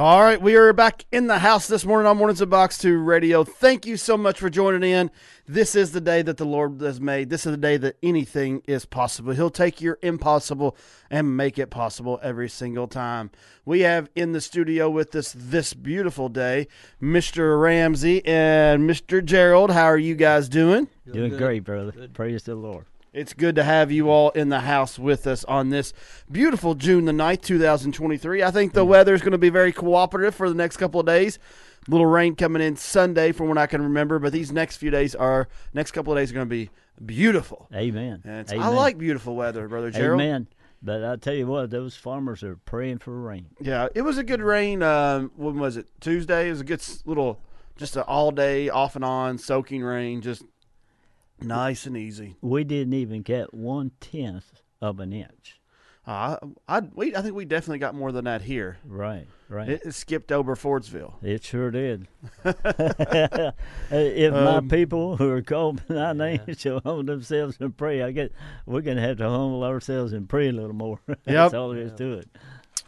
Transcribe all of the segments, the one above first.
All right, we are back in the house this morning on Mornings of Box 2 Radio. Thank you so much for joining in. This is the day that the Lord has made. This is the day that anything is possible. He'll take your impossible and make it possible every single time. We have in the studio with us this beautiful day Mr. Ramsey and Mr. Gerald. How are you guys doing? Doing great, brother. Praise the Lord. It's good to have you all in the house with us on this beautiful June the 9th, 2023. I think the weather is going to be very cooperative for the next couple of days. Little rain coming in Sunday from what I can remember, but these next few days are next couple of days are going to be beautiful. Amen. Amen. I like beautiful weather, brother Gerald. Amen. But I tell you what, those farmers are praying for rain. Yeah, it was a good rain. Um, when was it? Tuesday. It was a good little, just an all day off and on soaking rain, just nice and easy. We didn't even get one tenth of an inch. Uh, I, I, we, I think we definitely got more than that here. Right, right. It, it skipped over Fordsville. It sure did. if Um, my people who are called by thy name shall humble themselves and pray, I get we're gonna have to humble ourselves and pray a little more. Yep. That's all there is to it.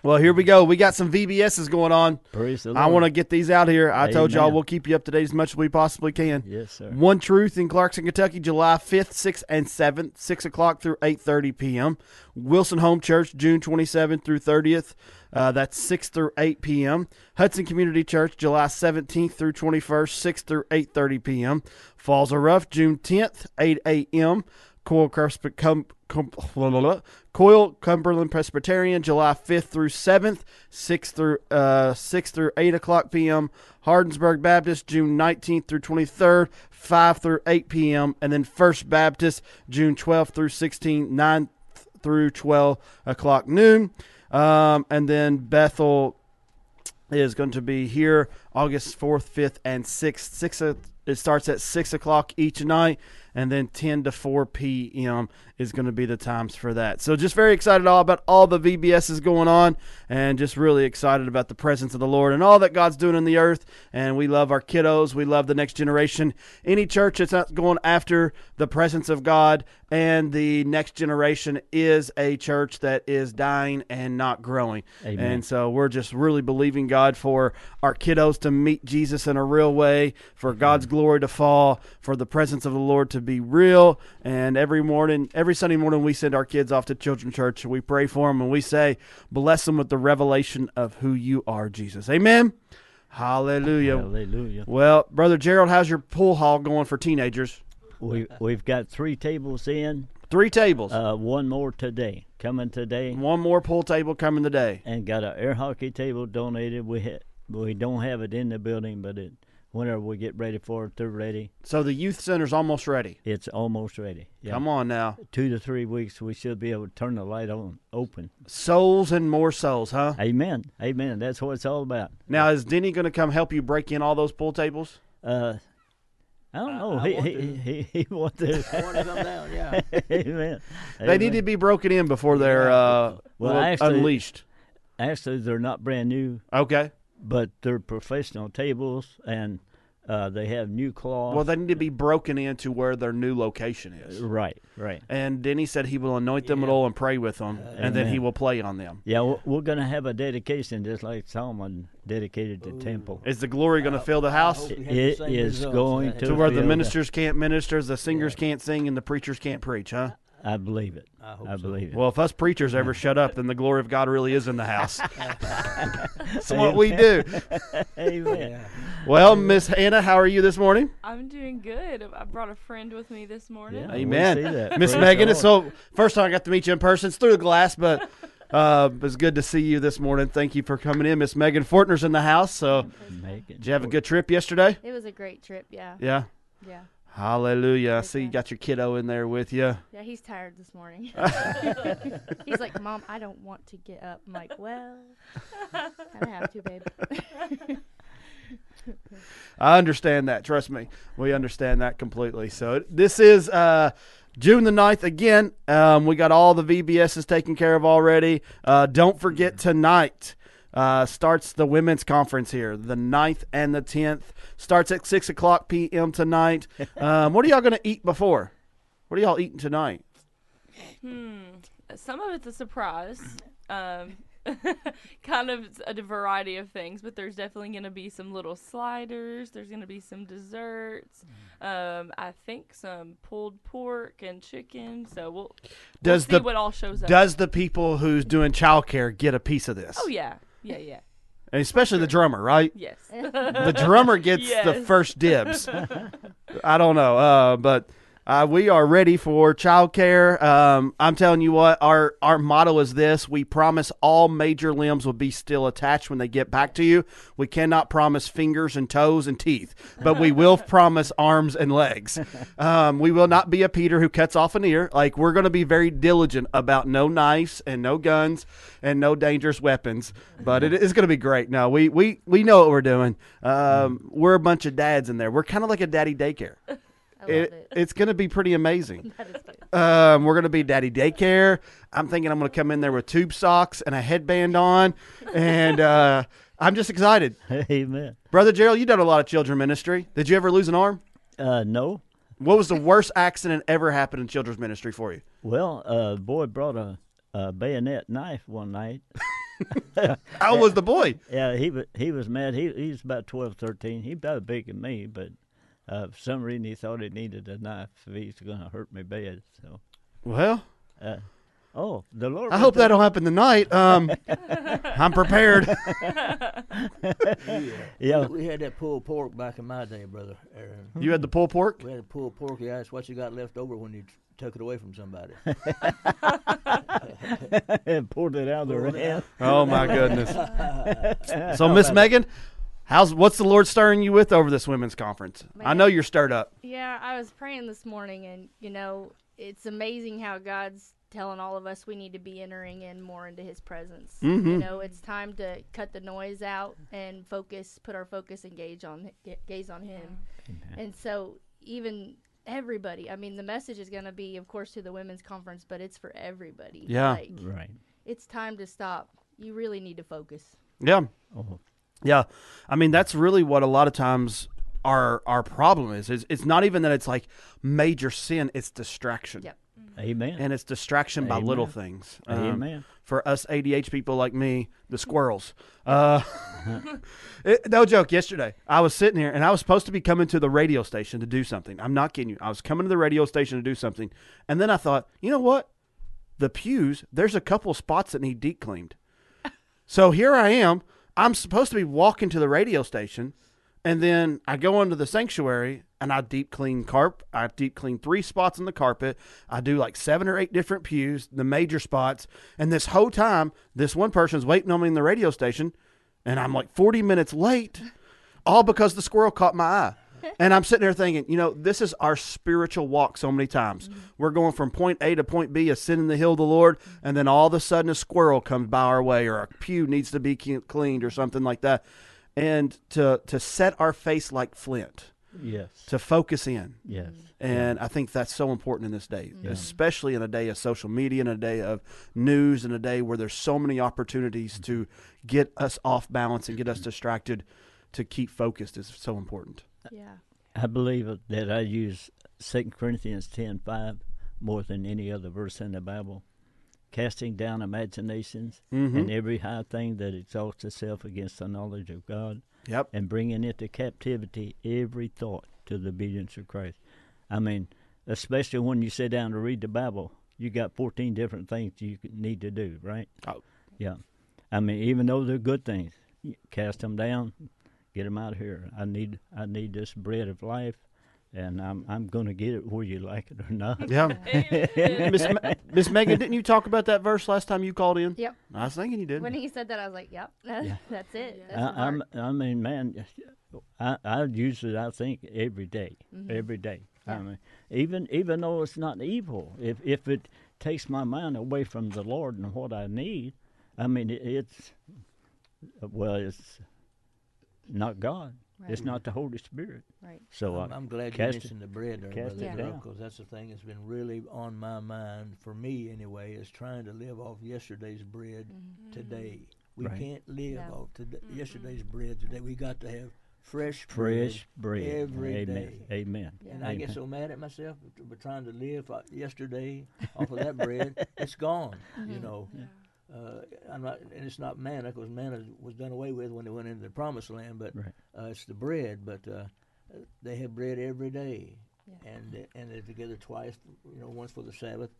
Well, here we go. We got some VBSs going on. Praise the Lord. I want to get these out here. I told y'all we'll keep you up to date as much as we possibly can. Yes, sir. One Truth in Clarkson, Kentucky, July 5th, 6th, and 7th, 6 o'clock through 8.30 p.m. Wilson Home Church, June 27th through 30th. Uh, that's 6 through 8 p.m. Hudson Community Church, July 17th through 21st, 6 through 8.30 p.m. Falls of Rough, June 10th, 8 a.m. Coil, Cumberland Presbyterian, July 5th through 7th, 6 through uh, 6 through 8 o'clock p.m. Hardinsburg Baptist, June 19th through 23rd, 5 through 8 p.m. And then First Baptist, June 12th through 16th, 9 through 12 o'clock noon. Um, and then Bethel is going to be here August 4th, 5th, and 6th. 6 o- it starts at 6 o'clock each night, and then 10 to 4 p.m. is going to be the times for that. So just very excited all about all the VBSs going on, and just really excited about the presence of the Lord and all that God's doing in the earth. And we love our kiddos. We love the next generation. Any church that's not going after the presence of God and the next generation is a church that is dying and not growing. Amen. And so we're just really believing God for our kiddos to meet Jesus in a real way, for God's glory to fall, for the presence of the Lord to be real. And every morning, every Sunday morning, we send our kids off to children's church. We pray for them and we say, bless them with the revelation of who you are, Jesus. Amen. Hallelujah. Hallelujah. Well, Brother Gerald, how's your pool hall going for teenagers? We we've got three tables in. Three tables. Uh, one more today, coming today, One more pool table coming today. and got an air hockey table donated. We ha- we don't have it in the building, but it whenever we get ready for it, they're ready. So the youth center's almost ready. It's almost ready. Yeah. Come on now. Two to three weeks, we should be able to turn the light on, open. Souls and more souls, huh? Amen. Amen. That's what it's all about. Now, is Denny going to come help you break in all those pool tables? Uh, I don't know. I he, want he, to. he he want to. I want to come down, yeah. Amen. They need to be broken in before they're uh, Well, well, actually- unleashed. Actually, they're not brand new, Okay. But they're professional tables, and uh, they have new cloth. Well, they need to be broken into where their new location is. right, right. And Denny said he will anoint them with Yeah. oil and pray with them, and then he will play on them. Yeah, we're, we're going to have a dedication just like Solomon dedicated the temple. Is the glory going to fill the house hope we have It the is results going to to where the fill the- ministers can't minister, the singers can't sing, and the preachers can't preach, huh? I believe it. I hope I so. believe it. Well, if us preachers ever shut up, then the glory of God really is in the house. That's what we do. Amen. Well, Miss Hannah, how are you this morning? I'm doing good. I brought a friend with me this morning. Yeah. Amen. Miss Megan, the it's so first time I got to meet you in person. It's through the glass, but uh, it's good to see you this morning. Thank you for coming in. Miss Megan Fortner's in the house. So, Megan. did you have a good trip yesterday? It was a great trip, yeah. Yeah. Yeah. Hallelujah. I see you got your kiddo in there with you. Yeah, he's tired this morning. he's like, Mom, I don't want to get up. I'm like, Well, kind of have to, babe. I understand that. Trust me. We understand that completely. So, this is uh, June the 9th. Again, um, we got all the VBSs taken care of already. Uh, don't forget tonight. Uh, starts the women's conference here, the 9th and the 10th. Starts at 6 o'clock p.m. tonight. Um, what are y'all going to eat before? What are y'all eating tonight? Hmm. Some of it's a surprise. Um, kind of a variety of things, but there's definitely going to be some little sliders. There's going to be some desserts. Um, I think some pulled pork and chicken. So we'll, Does we'll see the what all shows up. does the people who's doing childcare get a piece of this? oh yeah, yeah, yeah, And especially the drummer, right? yes. The drummer gets the Yes. first dibs. I don't know, uh, but uh, we are ready for childcare. Um, I'm telling you what, our our motto is this: We promise all major limbs will be still attached when they get back to you. We cannot promise fingers and toes and teeth, but we will promise arms and legs. Um, we will not be a Peter who cuts off an ear. Like we're going to be very diligent about no knives and no guns and no dangerous weapons. But it is going to be great. No, we we we know what we're doing. Um, we're a bunch of dads in there. We're kind of like a daddy daycare. I love It, it. it's going to be pretty amazing. That is. Um, we're going to be daddy daycare. I'm thinking I'm going to come in there with tube socks and a headband on, and uh, I'm just excited. Amen. Brother Gerald, you done a lot of children ministry. Did you ever lose an arm? Uh, no. What was the worst accident ever happened in children's ministry for you? Well, uh, boy brought a, a bayonet knife one night. How was the boy? Yeah, he was he was mad. He he was about 12, 13. He about bigger than me, but uh, for some reason he thought he needed a knife if he's going to hurt me bad. So, Well, uh, oh, the Lord. I hope that don't happen tonight. Um, I'm prepared. Yeah, We had that pulled pork back in my day, brother Aaron. You had the pulled pork. We had a pulled pork. Yeah, that's what you got left over when you t- took it away from somebody. and pulled it out of the Pulled. Oh my goodness. So Miss Megan, how's what's the Lord stirring you with over this women's conference? I know you're stirred up. Yeah, I was praying this morning, and you know, it's amazing how God's telling all of us we need to be entering in more into His presence. You Mhm. know, it's time to cut the noise out and focus, put our focus and gauge on gaze on Him. And so, even everybody, I mean, the message is going to be, of course, to the women's conference, but it's for everybody. Yeah. like Right. it's time to stop. You really need to focus. Yeah. Oh, Yeah, I mean that's really what a lot of times our our problem is. Is it's not even that it's like major sin; it's distraction, Yep. amen. and it's distraction by little things. Um, amen. For us ADH people like me, the squirrels. Uh, it, no joke. Yesterday, I was sitting here, and I was supposed to be coming to the radio station to do something. I'm not kidding you. I was coming to the radio station to do something, and then I thought, you know what? The pews. There's a couple spots that need deep cleaned. So here I am. I'm supposed to be walking to the radio station, and then I go into the sanctuary and I deep clean carp. I deep clean three spots on the carpet. I do like seven or eight different pews, the major spots. And this whole time, this one person's waiting on me in the radio station, and I'm like 40 minutes late, all because the squirrel caught my eye. And I'm sitting there thinking, you know, this is our spiritual walk so many times. Mm-hmm. We're going from point A to point B, ascending the hill of the Lord, and then all of a sudden a squirrel comes by our way, or a pew needs to be cleaned, or something like that. And to, to set our face like flint, Yes. to focus in. Yes. And I think that's so important in this day, mm-hmm. Yeah. especially in a day of social media, in a day of news, in a day where there's so many opportunities mm-hmm. to get us off balance and get us distracted. To keep focused is so important. Yeah. I believe that I use Second Corinthians ten five more than any other verse in the Bible, casting down imaginations Mhm. and every high thing that exalts itself against the knowledge of God, Yep. and bringing into captivity every thought to the obedience of Christ. I mean, especially when you sit down to read the Bible, you got fourteen different things you need to do, right? Oh. Yeah. I mean, even though they're good things, cast them down, get them out of here. I need, I need this bread of life, and I'm, I'm going to get it whether you like it or not. Yeah. Miss Ma- Miss Megan, didn't you talk about that verse last time you called in? Yep. I was thinking you did. When he said that, I was like, "Yep, that's, Yeah. that's it. Yeah. That's I, I'm. I mean, man, I, I use it. I think every day, every day. I Mm-hmm. Yeah. mean, even even though it's not evil, if if it takes my mind away from the Lord and what I need, I mean, it, it's well, it's not God. It's not the Holy Spirit. Right. So I'm, I, I'm glad you cast it- mentioned the bread there, cast Brother it Joe, down. 'cause that's the thing that's been really on my mind for me anyway. Is trying to live off yesterday's bread mm-hmm. today. Mm-hmm. We Right. can't live No. off today, mm-hmm. yesterday's bread today. We got to have fresh, fresh bread. every Amen. day. Amen. Yeah. And I get so mad at myself for trying to live yesterday off of that bread. It's gone, you know. Uh, I'm not, and it's not manna because manna was done away with when they went into the promised land. But Right. uh, it's the bread. But uh, they have bread every day, Yeah. and and they're together twice. You know, once for the Sabbath.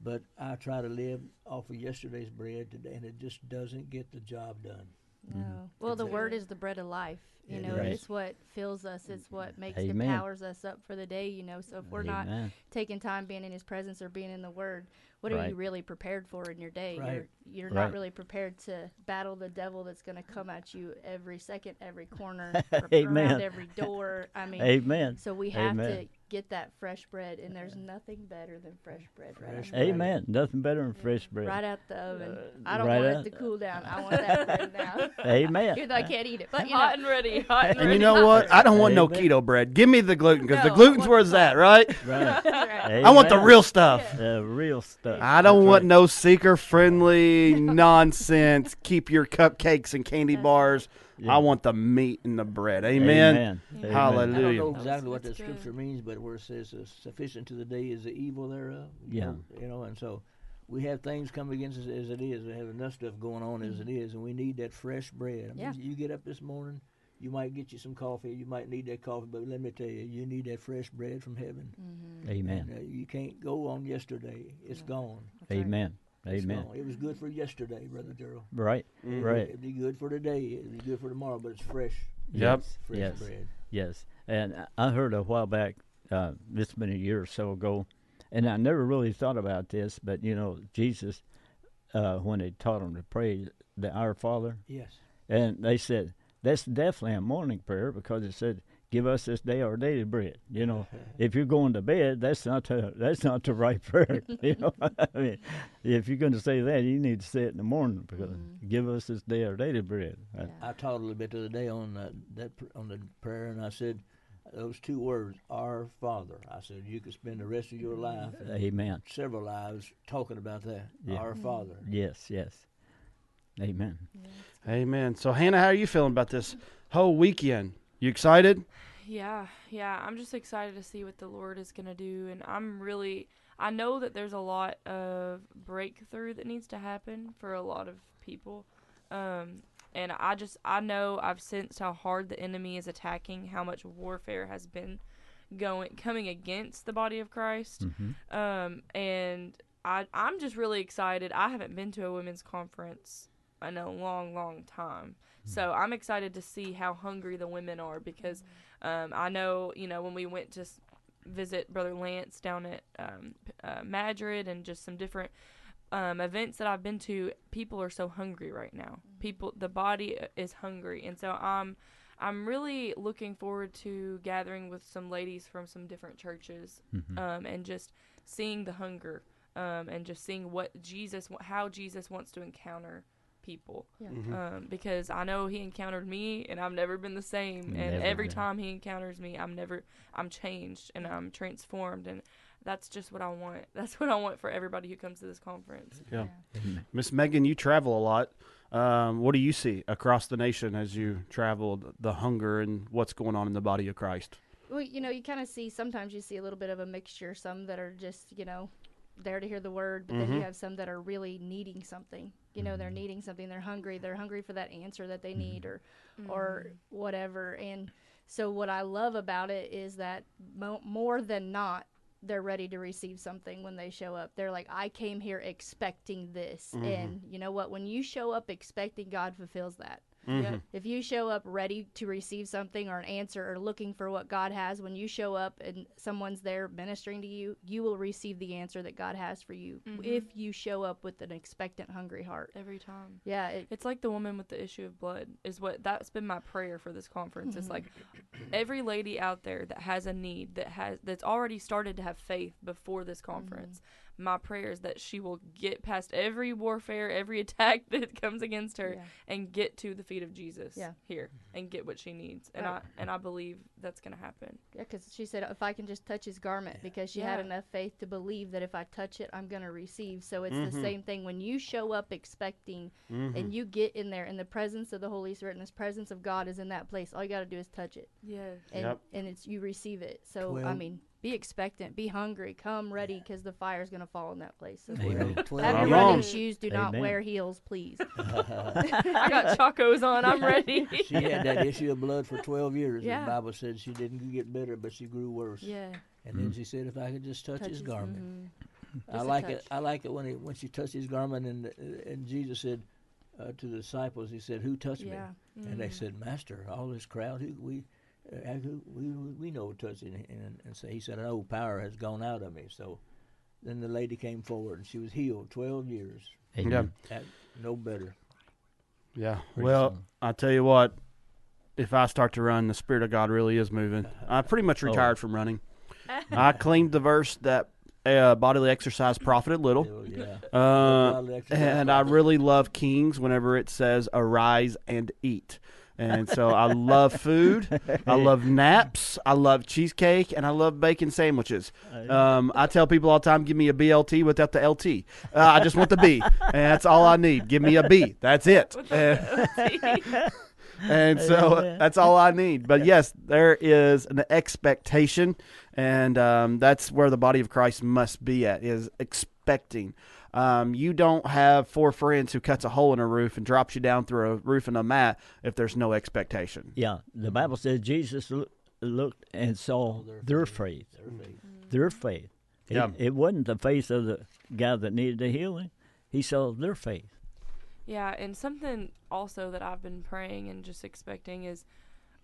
But I try to live off of yesterday's bread today, and it just doesn't get the job done. Mm-hmm. No. Well, the Exactly. word is the bread of life. You It know, is. it's what fills us. It's what mm-hmm. makes Amen. and powers us up for the day. You know, so if we're not taking time being in His presence or being in the Word, what are you really prepared for in your day? Right. You're you're Right. not really prepared to battle the devil that's going to come at you every second, every corner, ar- Amen. around every door. I mean, Amen. so we have Amen. to get that fresh bread, and there's nothing better than fresh bread. Right, Fresh out- bread. Amen. Nothing better than fresh bread. right out the oven. Uh, I don't right want out- it to cool down. I want that bread now. Amen. Even though I can't eat it, but you know, hot and ready, hot and, And ready. you know what? I don't want no keto bread. Give me the gluten because No, the gluten's want where it's at, right? Right. Right. I want the real stuff. The real stuff. I don't That's want right. no seeker friendly nonsense. Keep your cupcakes and candy bars. Yeah. I want the meat and the bread. Amen. Amen. I Hallelujah. don't know exactly what that scripture means, but where it says uh, "sufficient to the day is the evil thereof." you Yeah. know, you know, and so we have things come against us as it is. We have enough stuff going on as it is, and we need that fresh bread. I mean, Yeah. You get up this morning, you might get you some coffee. You might need that coffee, but let me tell you, you need that fresh bread from heaven. Amen. And, uh, you can't go on yesterday; it's gone. That's. Amen. It's Amen. It was good for yesterday, brother Gerald. Right. Right. It'd be good for today. It'd be good for tomorrow, but it's fresh. Yep. Yes. Fresh Yes. bread. Yes, and I- heard a while back, uh, this has been a year or so ago, and I never really thought about this, but you know, Jesus, uh, when they taught him to pray the Our Father, Yes. and they said that's definitely a morning prayer because it said, "Give us this day our daily bread." You know, if you're going to bed, that's not the, that's not the right prayer. you know, I mean, if you're going to say that, you need to say it in the morning because give us this day our daily bread. Yeah. I taught a little bit the other day on uh, that pr- on the prayer, and I said those two words, "Our Father." I said you could spend the rest of your life, Amen. several lives, talking about that. Yeah. Our Father. Yes. Yes. Amen. Amen. So, Hannah, how are you feeling about this whole weekend? You excited? Yeah, yeah. I'm just excited to see what the Lord is going to do. And I'm really, I know that there's a lot of breakthrough that needs to happen for a lot of people. Um, and I just, I know I've sensed how hard the enemy is attacking, how much warfare has been going, coming against the body of Christ. hmm Um, and I, I'm just really excited. I haven't been to a women's conference in a long, long time. So I'm excited to see how hungry the women are because um, I know, you know, when we went to visit Brother Lance down at um, uh, Madrid and just some different um, events that I've been to, people are so hungry right now. People, the body uh, is hungry, and so I'm, I'm really looking forward to gathering with some ladies from some different churches, Mhm. um, and just seeing the hunger, um, and just seeing what Jesus, how Jesus wants to encounter people Yeah. um, because I know he encountered me and I've never been the same. And every been. time he encounters me, I'm never, I'm changed and I'm transformed. And that's just what I want. That's what I want for everybody who comes to this conference. Yeah. Amen. Miss Megan, you travel a lot. Um, what do you see across the nation as you travel, the hunger and what's going on in the body of Christ? Well, you know, you kind of see sometimes you see a little bit of a mixture. Some that are just you know there to hear the word, but then you Mhm. have some that are really needing something. You know, they're mm. needing something. They're hungry. They're hungry for that answer that they need, mm. or mm. or whatever. And so, what I love about it is that mo- more than not, they're ready to receive something when they show up. They're like, I came here expecting this, mm-hmm. and you know what? When you show up expecting, God fulfills that. Mm-hmm. Yeah. If you show up ready to receive something or an answer or looking for what God has, when you show up and someone's there ministering to you, you will receive the answer that God has for you Mhm. if you show up with an expectant, hungry heart. Every time. Yeah, it, It's like the woman with the issue of blood is what that's been my prayer for this conference. It's like mm-hmm. every lady out there that has a need that has that's already started to have faith before this conference. Mm-hmm. My prayer is that she will get past every warfare, every attack that comes against her Yeah. and get to the feet of Jesus Yeah. here and get what she needs. And Right. I and I believe that's going to happen. yeah, because she said if I can just touch his garment, because she had enough faith to believe that if I touch it, I'm going to receive. So it's Mhm. the same thing when you show up expecting Mhm. and you get in there, and the presence of the Holy Spirit and the presence of God is in that place. All you got to do is touch it, Yes. and Yep. and it's you receive it. So I mean, be expectant, be hungry, come ready, because the fire's gonna fall in that place. So Amen. Have your running shoes. Do not Amen. wear heels, please. I got chacos on. I'm ready. she had that issue of blood for 12 years. Yeah. The Bible said she didn't get better, but she grew worse. yeah. And then she said, if I could just touch, his Touches- garment. mhm. I Just a like it. I like it when he, when she touched his garment, and and Jesus said uh, to the disciples, he said, "Who touched Yeah. me?" And they said, "Master, all this crowd, who we." Uh, we we know touching and, and, and so he said, "No power has gone out of me." So then the lady came forward and she was healed twelve years, Amen. at, no better. Yeah. Praise well, the Lord. I tell you what, if I start to run, the Spirit of God really is moving. I pretty much Oh. retired from running. I claimed the verse that uh, bodily exercise profited little. So, yeah, Uh, exercise and I really love Kings whenever it says arise and eat. And so I love food. I love naps. I love cheesecake, and I love bacon sandwiches. Um, I tell people all the time, give me a BLT without the LT. Uh, I just want the B, and that's all I need. Give me a B. That's it. And, and so that's all I need. But yes, there is an expectation, and um, that's where the body of Christ must be at is expecting. Um, you don't have four friends who cuts a hole in a roof and drops you down through a roof and a mat if there's no expectation. Yeah, the Bible says Jesus loo- looked and saw their their faith. faith. Their faith. Their faith. It, Yeah. it wasn't the faith of the guy that needed the healing. He saw their faith. Yeah, and something also that I've been praying and just expecting is,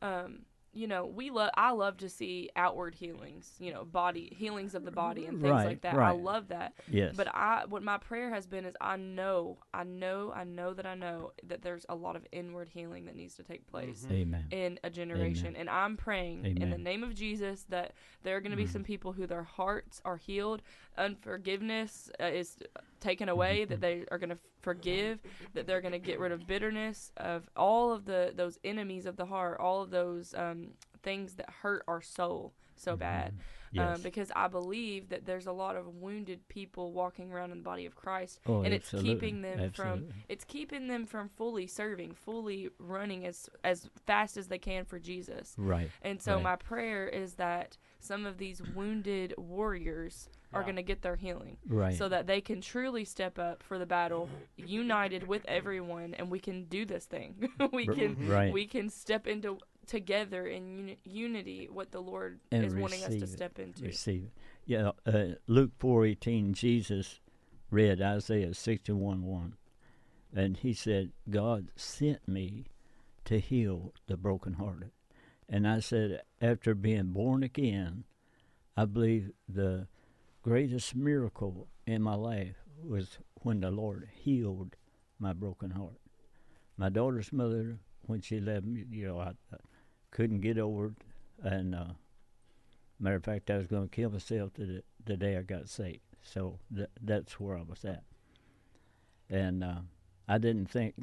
um, you know, we love. I love to see outward healings. You know, body healings of the body and things Right, like that. I love that. Yes. But I, what my prayer has been is, I know, I know, I know that I know that there's a lot of inward healing that needs to take place mm-hmm. Amen. in a generation. And I'm praying in the name of Jesus that there are going to be mm-hmm. some people who their hearts are healed, unforgiveness uh, is taken away, that they are going to forgive, that they're going to get rid of bitterness, of all of the those enemies of the heart, all of those um, things that hurt our soul so bad. Yes. Um, because I believe that there's a lot of wounded people walking around in the body of Christ, Oh, and it's keeping them from it's keeping them from fully serving, fully running as as fast as they can for Jesus. Right. And so Right. my prayer is that some of these wounded warriors are going to get their healing Right. so that they can truly step up for the battle united with everyone and we can do this thing. we can right. we can step into together in uni- unity what the Lord And is wanting us to step into. receive it. Yeah, uh, Luke four eighteen. Jesus read Isaiah sixty one one, and he said, "God sent me to heal the brokenhearted." And I said, after being born again, I believe the greatest miracle in my life was when the Lord healed my broken heart. My daughter's mother, when she left me, you know, I, I couldn't get over it, and uh, Matter of fact, I was going to kill myself the, the day I got saved. So th- that's where I was at. And uh, I didn't think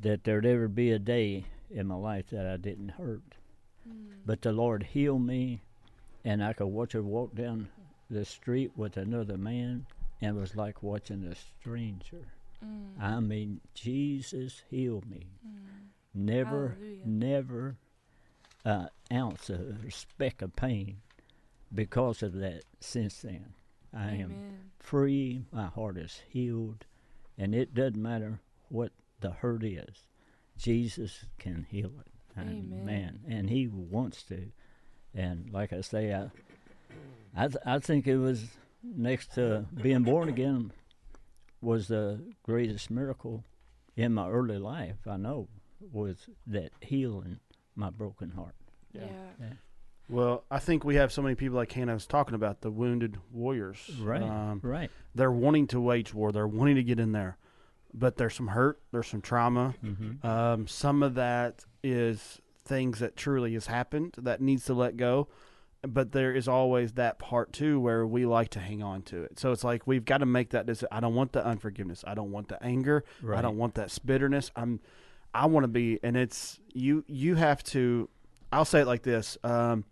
that there'd ever be a day in my life that I didn't hurt. But the Lord healed me, and I could watch her walk down the street with another man, and it was like watching a stranger. Mm. I mean, Jesus healed me. Never, Hallelujah. never uh, ounce of a speck of pain because of that since then. I am free, my heart is healed, and it doesn't matter what the hurt is. Jesus can heal it. And Amen. and he wants to. And like I say, I I, th- I think it was next to being born again was the greatest miracle in my early life. I know was that healing my broken heart. Yeah. Well, I think we have so many people like Hannah was talking about the wounded warriors. Right, Um, right. they're wanting to wage war. They're wanting to get in there, but there's some hurt. There's some trauma. Mm-hmm. Um, some of that is things that truly has happened that needs to let go. But there is always that part too where we like to hang on to it. So it's like we've got to make that decision. I don't want the unforgiveness. I don't want the anger. I don't want that bitterness. I'm. I want to be, and it's you. You have to. I'll say it like this. Um,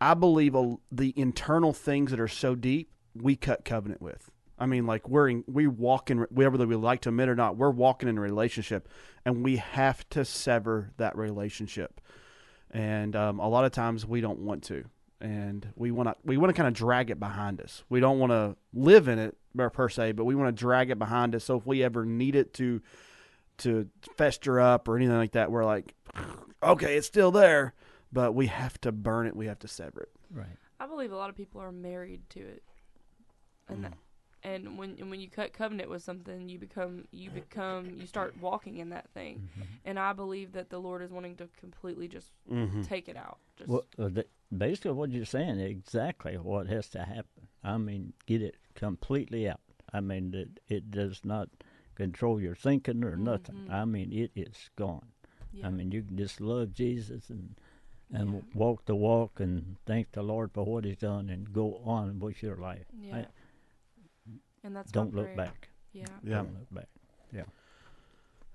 I believe a, the internal things that are so deep, we cut covenant with. I mean, like we're in, we walk in whether we like to admit or not, we're walking in a relationship, and we have to sever that relationship. And um, a lot of times we don't want to, and we want to we want to kind of drag it behind us. We don't want to live in it per per se, but we want to drag it behind us. So if we ever need it to to fester up or anything like that, we're like, okay, it's still there, but we have to burn it. We have to sever it. Right. I believe a lot of people are married to it, and Mm. that, and when and when you cut covenant with something, you become you become you start walking in that thing, Mhm. and I believe that the Lord is wanting to completely just Mm-hmm. take it out. Just Well, uh, th- basically, what you're saying exactly what has to happen. I mean, get it completely out. I mean, it, it does not control your thinking or nothing. Mhm. I mean, it is gone. yeah. I mean, you can just love Jesus and and Yeah. walk the walk and thank the Lord for what He's done and go on with your life. yeah, and that's Don't look prayer. back. Yeah, Yeah. Don't look back. Yeah.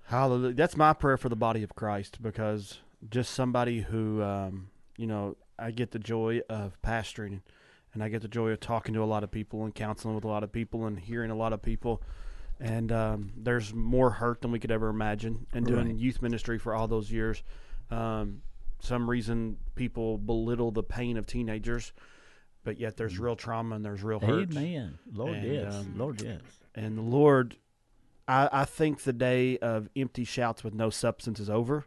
Hallelujah. That's my prayer for the body of Christ because just somebody who, um, you know, I get the joy of pastoring and I get the joy of talking to a lot of people and counseling with a lot of people and hearing a lot of people. And um, there's more hurt than we could ever imagine. And doing Right. youth ministry for all those years, um, some reason people belittle the pain of teenagers, but yet there's real trauma and there's real hurt. Amen. Lord, And, yes. um, Lord, yes. And the Lord, I, I think the day of empty shouts with no substance is over.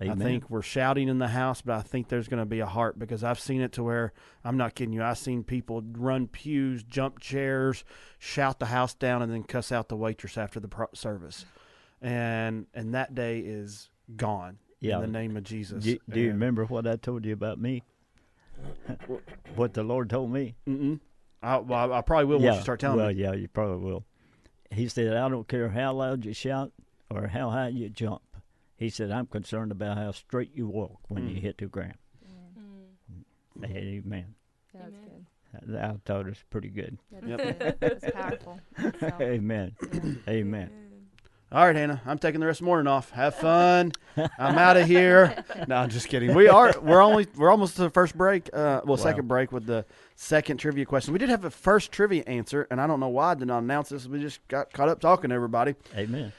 Amen. I think we're shouting in the house, but I think there's going to be a heart because I've seen it to where I'm not kidding you. I've seen people run pews, jump chairs, shout the house down, and then cuss out the waitress after the pro- service. And and that day is gone yeah. in the name of Jesus. Do, do you remember what I told you about me? What the Lord told me? Mm-mm. I, well, I probably will yeah. once you start telling well, me. Well, yeah, you probably will. He said, I don't care how loud you shout or how high you jump. He said, I'm concerned about how straight you walk when you Mm. hit the ground. Mm. Amen. That's Amen. good. I thought it was pretty good. That's Yep. good. That's powerful. So, Amen. Amen. All right, Hannah. I'm taking the rest of the morning off. Have fun. I'm out of here. No, I'm just kidding. We are. We're only. We're almost to the first break. Uh, well, Wow. second break with the second trivia question. We did have a first trivia answer, and I don't know why I did not announce this. We just got caught up talking to everybody. Amen.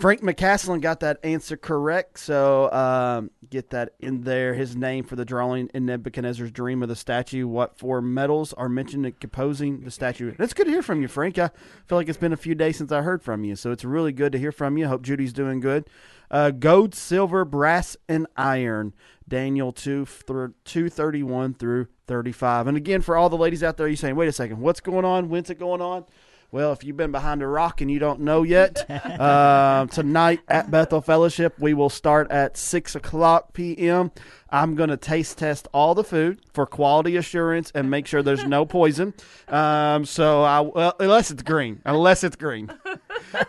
Frank McCaslin got that answer correct, so um, get that in there. His name for the drawing in Nebuchadnezzar's dream of the statue. What four metals are mentioned in composing the statue? It's good to hear from you, Frank. I feel like it's been a few days since I heard from you, so it's really good to hear from you. Hope Judy's doing good. Uh, gold, silver, brass, and iron. Daniel 2, 231 through 35. And again, for all the ladies out there, you're saying, wait a second, what's going on? When's it going on? Well, if you've been behind a rock and you don't know yet, um, tonight at Bethel Fellowship, we will start at 6 o'clock p.m. I'm going to taste test all the food for quality assurance and make sure there's no poison. Um, so, I, well, unless it's green, unless it's green.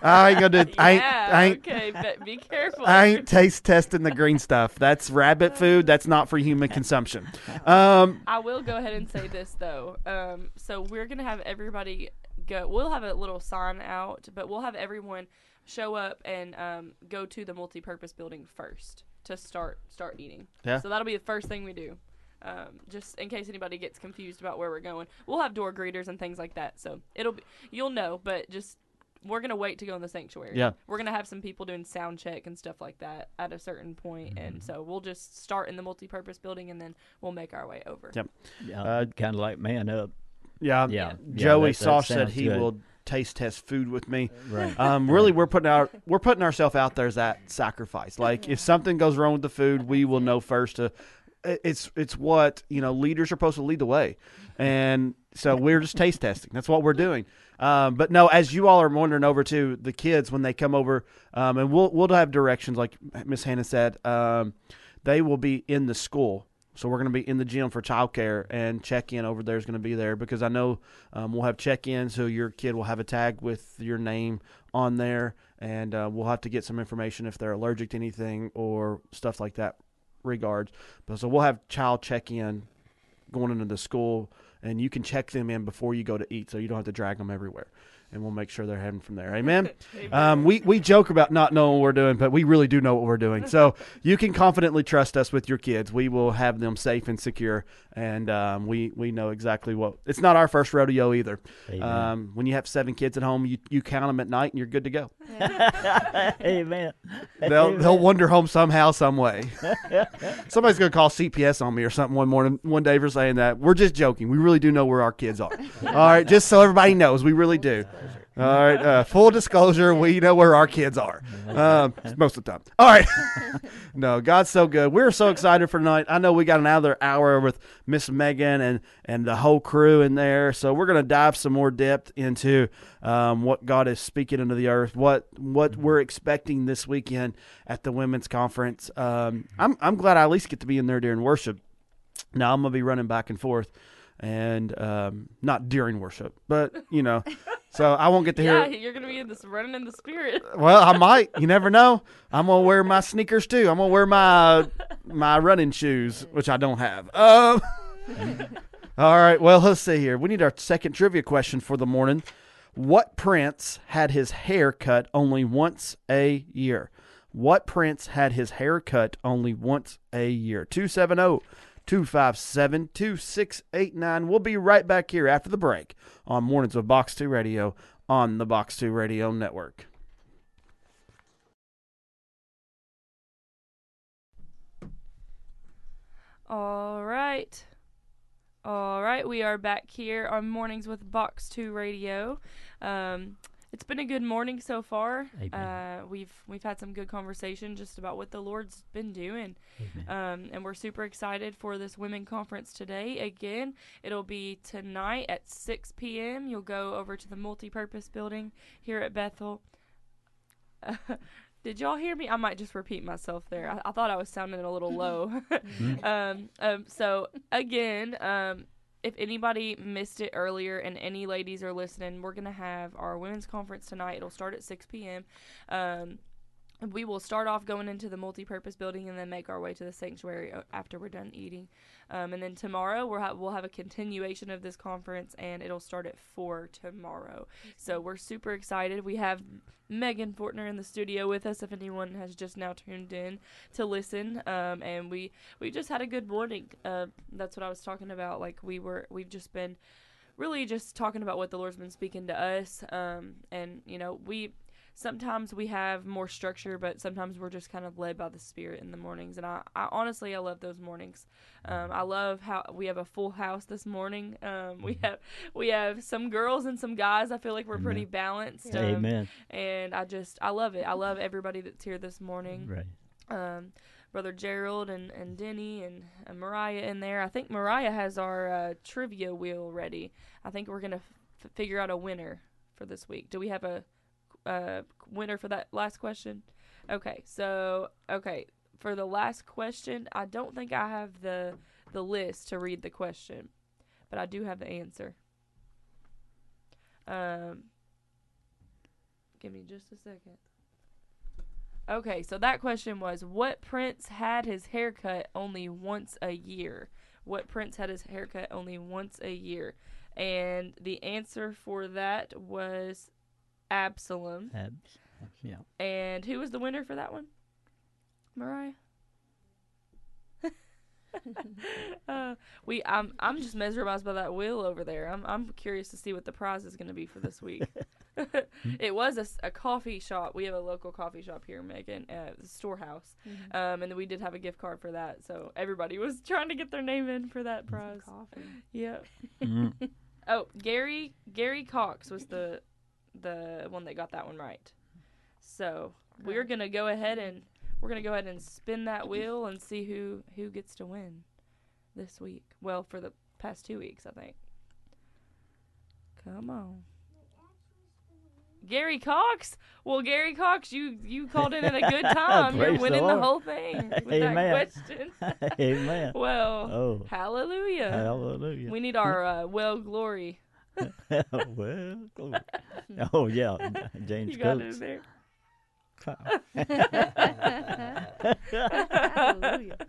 I ain't going to, I ain't, yeah, I ain't, okay, but be careful. I ain't taste testing the green stuff. That's rabbit food. That's not for human consumption. Um, I will go ahead and say this though. Um, so we're gonna have everybody go. We'll have a little sign out, but we'll have everyone show up and um, go to the multi-purpose building first to start start eating. Yeah. So that'll be the first thing we do. Um, just in case anybody gets confused about where we're going, we'll have door greeters and things like that. So it'll be you'll know, but just we're gonna wait to go in the sanctuary. Yeah. We're gonna have some people doing sound check and stuff like that at a certain point, and so we'll just start in the multi-purpose building and then we'll make our way over. Yep. Yeah, Uh, kind of like man up. Yeah, Yeah. yeah, Joey Sauce said he good. will taste test food with me. Right. Um, really, we're putting our we're putting ourselves out there as that sacrifice. Like if something goes wrong with the food, we will know first. To it's it's what you know leaders are supposed to lead the way, and so we're just taste testing. That's what we're doing. Um, but no, as you all are wandering over to the kids when they come over, um, and we'll we'll have directions like Miss Hannah said. Um, they will be in the school. So we're going to be in the gym for childcare, and check-in over there is going to be there because I know um, we'll have check-in, so your kid will have a tag with your name on there, and uh, we'll have to get some information if they're allergic to anything or stuff like that. Regards, but so we'll have child check-in going into the school, and you can check them in before you go to eat, so you don't have to drag them everywhere. And we'll make sure they're heading from there. Amen. um, we we joke about not knowing what we're doing, but we really do know what we're doing. So you can confidently trust us with your kids. We will have them safe and secure, and um, we we know exactly what. It's not our first rodeo either. Um, when you have seven kids at home, you, you count them at night, and you're good to go. Amen. They'll they'll wander home somehow, some way. Somebody's gonna call CPS on me or something one morning, one day for saying that. We're just joking. We really do know where our kids are. All right, just so everybody knows, we really do. All right, uh, full disclosure, we know where our kids are um, most of the time. All right, no, God's so good. We're so excited for tonight. I know we got another hour with Miss Megan and and the whole crew in there, so we're gonna dive some more depth into um, what God is speaking into the earth, what what we're expecting this weekend at the women's conference. Um, I'm I'm glad I at least get to be in there during worship. Now I'm gonna be running back and forth, and um, not during worship, but you know, so I won't get to hear. Yeah, you're gonna be in this running in the spirit. Well, I might. You never know. I'm gonna wear my sneakers too. I'm gonna wear my my running shoes, which I don't have. Um, all right. Well, let's see here. We need our second trivia question for the morning. What prince had his hair cut only once a year? What prince had his hair cut only once a year? 270 257 2689. We'll be right back here after the break on Mornings with Box 2 Radio on the Box 2 Radio Network. All right. All right, we are back here on Mornings with Box 2 Radio. Um, it's been a good morning so far. Uh, we've we've had some good conversation just about what the Lord's been doing. Um, and we're super excited for this women conference today. Again, it'll be tonight at 6 p.m. You'll go over to the multi-purpose building here at Bethel. did y'all hear me? I might just repeat myself there. I, I thought I was sounding a little low. um, um, so again, um, if anybody missed it earlier and any ladies are listening, we're gonna have our women's conference tonight. It'll start at 6 p.m. Um, we will start off going into the multi-purpose building and then make our way to the sanctuary uh, after we're done eating. Um, and then tomorrow we'll have we'll have a continuation of this conference and it'll start at four tomorrow. So we're super excited. We have Megan Fortner in the studio with us. If anyone has just now tuned in to listen, um, and we we just had a good morning. Uh, that's what I was talking about. Like we were we've just been really just talking about what the Lord's been speaking to us. Um, and you know we sometimes we have more structure, but sometimes we're just kind of led by the Spirit in the mornings. And I, I honestly, I love those mornings. Um, I love how we have a full house this morning. Um, we have we have some girls and some guys. I feel like we're pretty balanced. Um, Amen. And I just I love it. I love everybody that's here this morning. Right. Um, Brother Gerald and, and Denny and, and Mariah in there. I think Mariah has our uh, trivia wheel ready. I think we're gonna f- figure out a winner for this week. Do we have a uh, winner for that last question? Okay, so okay for the last question, I don't think I have the the list to read the question, but I do have the answer. Um, give me just a second. Okay, so that question was what prince had his haircut only once a year? What prince had his haircut only once a year? And the answer for that was Absalom. Abs. Yeah. And who was the winner for that one? Mariah. uh, we I'm I'm just mesmerized by that wheel over there. I'm I'm curious to see what the prize is going to be for this week. it was a coffee shop. We have a local coffee shop here, Megan, uh, the storehouse. Um, and we did have a gift card for that. So everybody was trying to get their name in for that prize. Coffee. Yeah. Mm. Oh, Gary Gary Cox was the the one that got that one right. So we're gonna go ahead and we're gonna go ahead and spin that wheel and see who who gets to win this week. Well, for the past two weeks, I think. Come on. Gary Cox. Well, Gary Cox, you you called in at a good time. You're Praise the winning the, whole thing with Amen. that question. Amen. well, Oh, hallelujah. hallelujah. We need our uh, well glory. well, glory. oh yeah, James You got it in Coates. there. Hallelujah.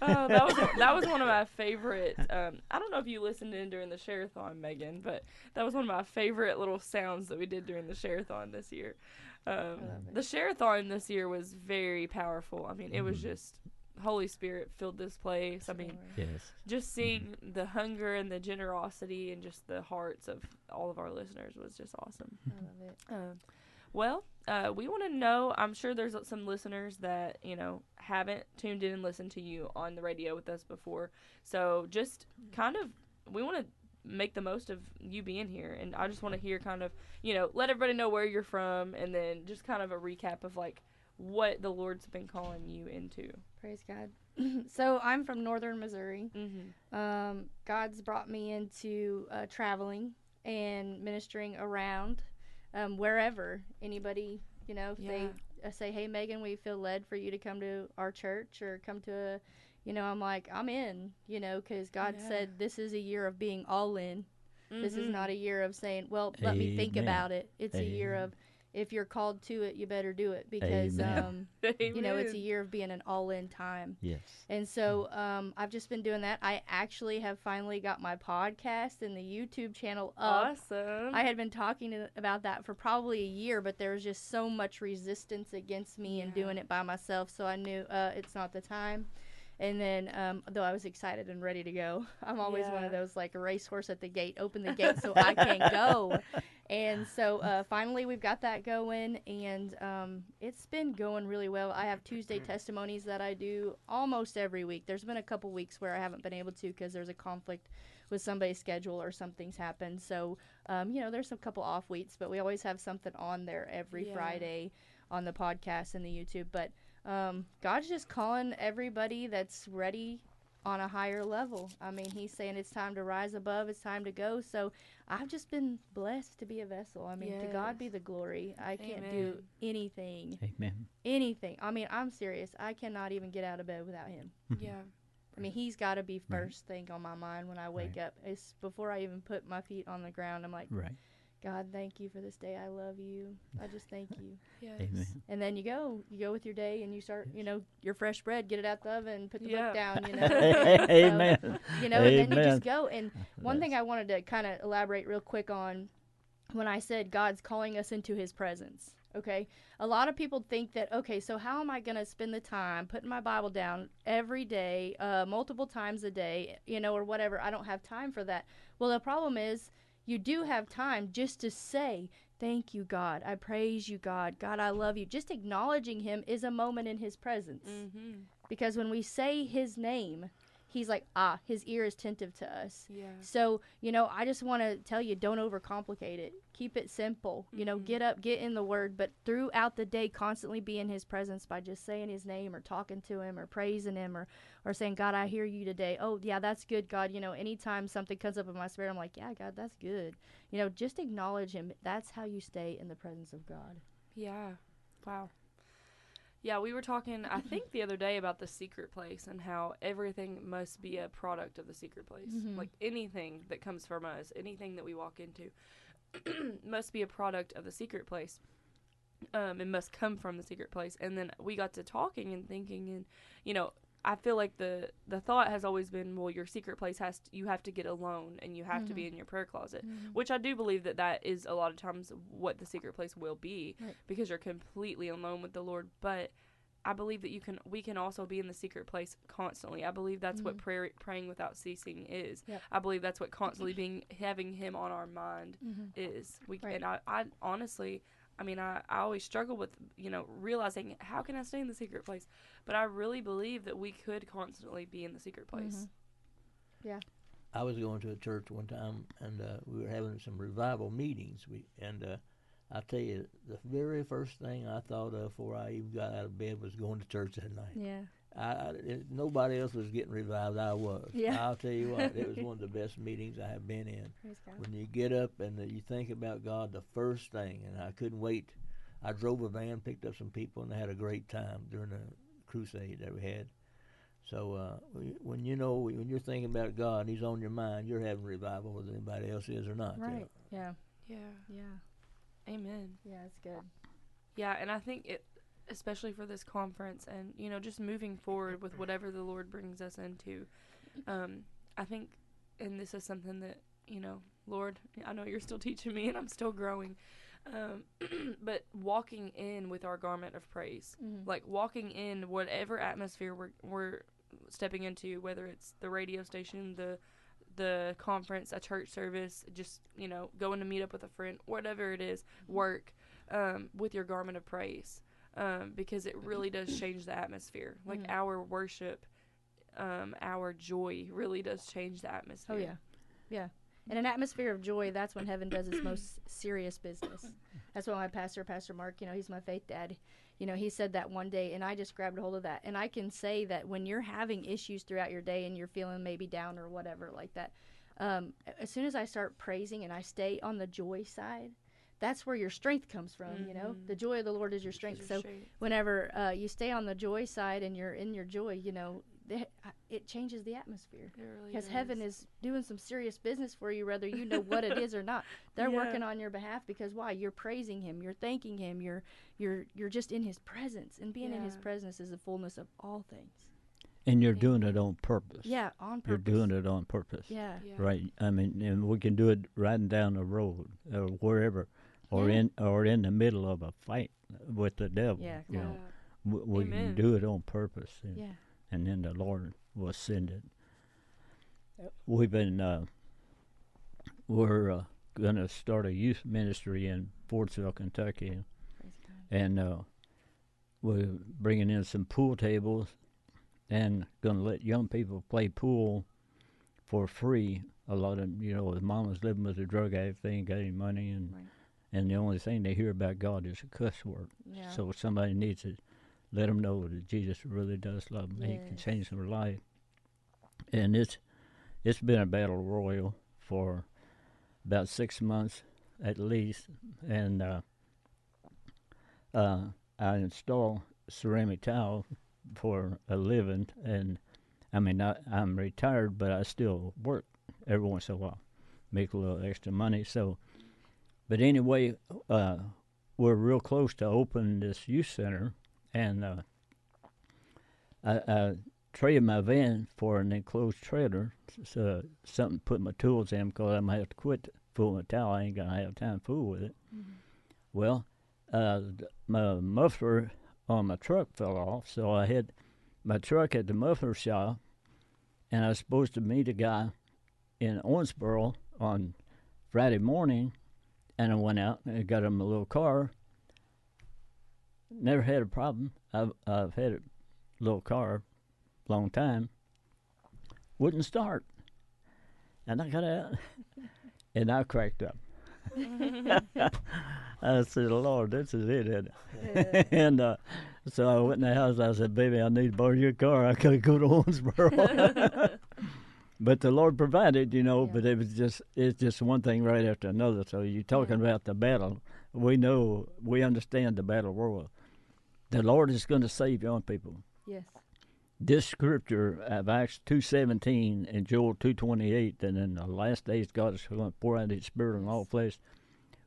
Oh, that was that was one of my favorite. Um, I don't know if you listened in during the shareathon, Megan, but that was one of my favorite little sounds that we did during the shareathon this year. Um, the shareathon this year was very powerful. I mean, it was just Holy Spirit filled this place. I mean, Yes. just seeing the hunger and the generosity and just the hearts of all of our listeners was just awesome. I love it. Um, well, uh, we want to know. I'm sure there's some listeners that you know haven't tuned in and listened to you on the radio with us before. So just kind of, we want to make the most of you being here, and I just want to hear kind of, you know, let everybody know where you're from, and then just kind of a recap of like what the Lord's been calling you into. Praise God. so I'm from northern Missouri. Mm-hmm. Um, God's brought me into uh, traveling and ministering around um, wherever anybody, you know, if Yeah. they uh, say, "Hey, Megan, we feel led for you to come to our church or come to a," you know, I'm like, I'm in, you know, because God Yeah. said this is a year of being all in. This is Mhm. not a year of saying, "Well, let me think about it." It's a year of if you're called to it, you better do it because um, you know it's a year of being an all-in time. Yes. And so um, I've just been doing that. I actually have finally got my podcast and the YouTube channel up. awesome. I had been talking to, about that for probably a year, but there was just so much resistance against me and Yeah. doing it by myself. So I knew uh, it's not the time. And then, um, though I was excited and ready to go, I'm always one of those like a racehorse at the gate. Open the gate so I can go. And so uh, finally, we've got that going, and um, it's been going really well. I have Tuesday testimonies that I do almost every week. There's been a couple weeks where I haven't been able to because there's a conflict with somebody's schedule or something's happened. So, um, you know, there's a couple off weeks, but we always have something on there every Yeah. Friday on the podcast and the YouTube. But um, God's just calling everybody that's ready on a higher level. I mean, He's saying it's time to rise above, it's time to go. So I've just been blessed to be a vessel. I mean, to God be the glory. I can't do anything, Amen. anything. I mean, I'm serious. I cannot even get out of bed without Him. Mm-hmm. yeah. I mean, He's got to be Right. first thing on my mind when I wake up. It's before I even put my feet on the ground. I'm like, Right. God, thank you for this day. I love you. I just thank you. Yes. Amen. And then you go, you go with your day, and you start, you know, your fresh bread, get it out the oven, put the Yeah. book down, you know, Amen. you know, and then you just go. And one thing I wanted to kind of elaborate real quick on when I said God's calling us into His presence. Okay, a lot of people think that okay, so how am I going to spend the time putting my Bible down every day, uh, multiple times a day, you know, or whatever? I don't have time for that. Well, the problem is you do have time just to say thank you god. I praise you god. God i love you. Just acknowledging him is a moment in his presence. Mm-hmm. because when we say his name he's like ah his ear is attentive to us Yeah. so you know i just want to tell you don't overcomplicate it keep it simple you know Mhm. get up get in the word but throughout the day constantly be in his presence by just saying his name or talking to him or praising him or or saying god i hear you today oh yeah that's good god you know anytime something comes up in my spirit i'm like yeah god that's good you know just acknowledge him that's how you stay in the presence of god Yeah. Wow. Yeah, we were talking, I think, the other day about the secret place and how everything must be a product of the secret place. Mhm. Like anything that comes from us, anything that we walk into, must be a product of the secret place. Um, it must come from the secret place. And then we got to talking and thinking, and you know, I feel like the the thought has always been, well, your secret place has to, you have to get alone and you have to be mm-hmm. in your prayer closet mm-hmm. which I do believe that that is a lot of times what the secret place will be Right. because you're completely alone with the Lord. But I believe that you can we can also be in the secret place constantly. I believe that's what mm-hmm. prayer praying without ceasing is. Yep. I believe that's what constantly being having Him on our mind is. We Right. and I, I honestly. I mean, I, I always struggle with, you know, realizing how can I stay in the secret place? But I really believe that we could constantly be in the secret place. Yeah. I was going to a church one time, and uh, we were having some revival meetings. We and uh, I tell you, the very first thing I thought of before I even got out of bed was going to church that night. yeah I, I nobody else was getting revived. I was. Yeah. I'll tell you what, it was one of the best meetings I have been in. When you get up and uh, you think about God, the first thing, and I couldn't wait. I drove a van, picked up some people, and they had a great time during the crusade that we had. So uh, when- when you know when you're thinking about God, and He's on your mind, you're having revival, whether anybody else is or not. you know. right yeah Yeah. yeah Amen. yeah it's good Yeah, and I think it, especially for this conference, and you know, just moving forward with whatever the Lord brings us into, um, I think, and this is something that you know, Lord, I know you're still teaching me, and I'm still growing. Um, but walking in with our garment of praise, Mhm. like walking in whatever atmosphere we're we're stepping into, whether it's the radio station, the the conference, a church service, just you know, going to meet up with a friend, whatever it is, work, um, with your garment of praise, um, because it really does change the atmosphere. Like Mhm. our worship, um, our joy really does change the atmosphere. Oh yeah, yeah. In an atmosphere of joy, that's when heaven does its most serious business. That's why my pastor, Pastor Mark, you know, he's my faith dad. You know, he said that one day, and I just grabbed a hold of that. And I can say that when you're having issues throughout your day and you're feeling maybe down or whatever like that, um, as soon as I start praising and I stay on the joy side, that's where your strength comes from. You know, the joy of the Lord is your strength. So whenever uh, you stay on the joy side and you're in your joy, you know, the, it changes the atmosphere. It really because heaven is doing some serious business for you whether you know what it is or not. They're Yeah. working on your behalf because why? You're praising him. You're thanking him. You're you're you're just in his presence. And being in his presence is the fullness of all things. And you're doing it on purpose. yeah on purpose You're doing it on purpose. yeah. Yeah. Right. I mean, and we can do it riding down the road or wherever, or Yeah. in or in the middle of a fight with the devil. Yeah, You Yeah. know, we, we can do it on purpose, and, yeah and then the Lord will send it. We've been uh, we're uh, gonna start a youth ministry in Fordsville, Kentucky, and uh, we're bringing in some pool tables and going to let young people play pool for free. A lot of you know, the mamas living with a drug addict, they ain't got any money, and Right. And the only thing they hear about God is a cuss word. yeah So somebody needs to let them know that Jesus really does love them. He can change their life, and it's it's been a battle royal for about six months at least, and uh, uh, I install ceramic tile for a living, and I mean I, I'm retired, but I still work every once in a while, make a little extra money. So, but anyway, uh, we're real close to opening this youth center, and uh, I, I traded my van for an enclosed trailer, so something to put my tools in because I'm gonna have to quit fooling with towel. I ain't gonna have time to fool with it. Well, uh, my muffler on my truck fell off, so I had my truck at the muffler shop, and I was supposed to meet a guy in Owensboro on Friday morning, and I went out and I got him a little car. Never had a problem. I've I've had a little car, long time. Wouldn't start, and I got out, and I cracked up. I said, "Lord, this is it." it?" and uh, so I went in the house. I said, "Baby, I need to borrow your car. I gotta go to Owensboro." But the Lord provided, you know. Yeah. But it was just it's just one thing right after another. So you're talking about the battle. We know we understand the battle world. The Lord is going to save young people. yes This scripture of Acts two seventeen and Joel two twenty eight, and in the last days God is going to pour out His Spirit on all flesh.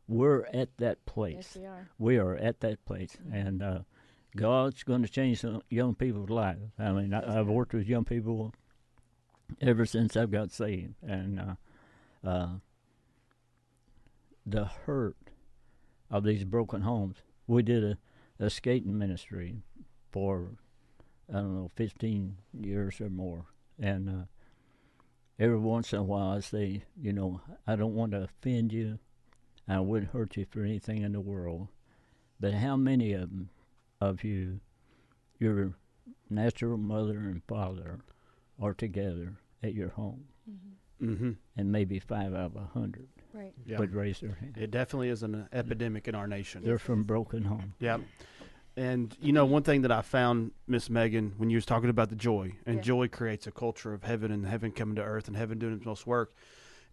We're at that place yes we are we are at that place, Mhm. and uh, God's going to change young people's lives. I mean, I, I've worked with young people ever since I've got saved, and uh, uh, the hurt of these broken homes. We did a, a skating ministry for I don't know, fifteen years or more, and uh, every once in a while I say, you know, I don't want to offend you. I wouldn't hurt you for anything in the world. But how many of 'em- of you, your natural mother and father, are together at your home? hmm Mm-hmm. And maybe five out of a hundred right Yeah. would raise their hand. It definitely is an epidemic in our nation. They're from broken homes. Yeah. And you know, one thing that I found, Miss Megan, when you was talking about the joy, and Yeah. joy creates a culture of heaven and heaven coming to earth and heaven doing its most work,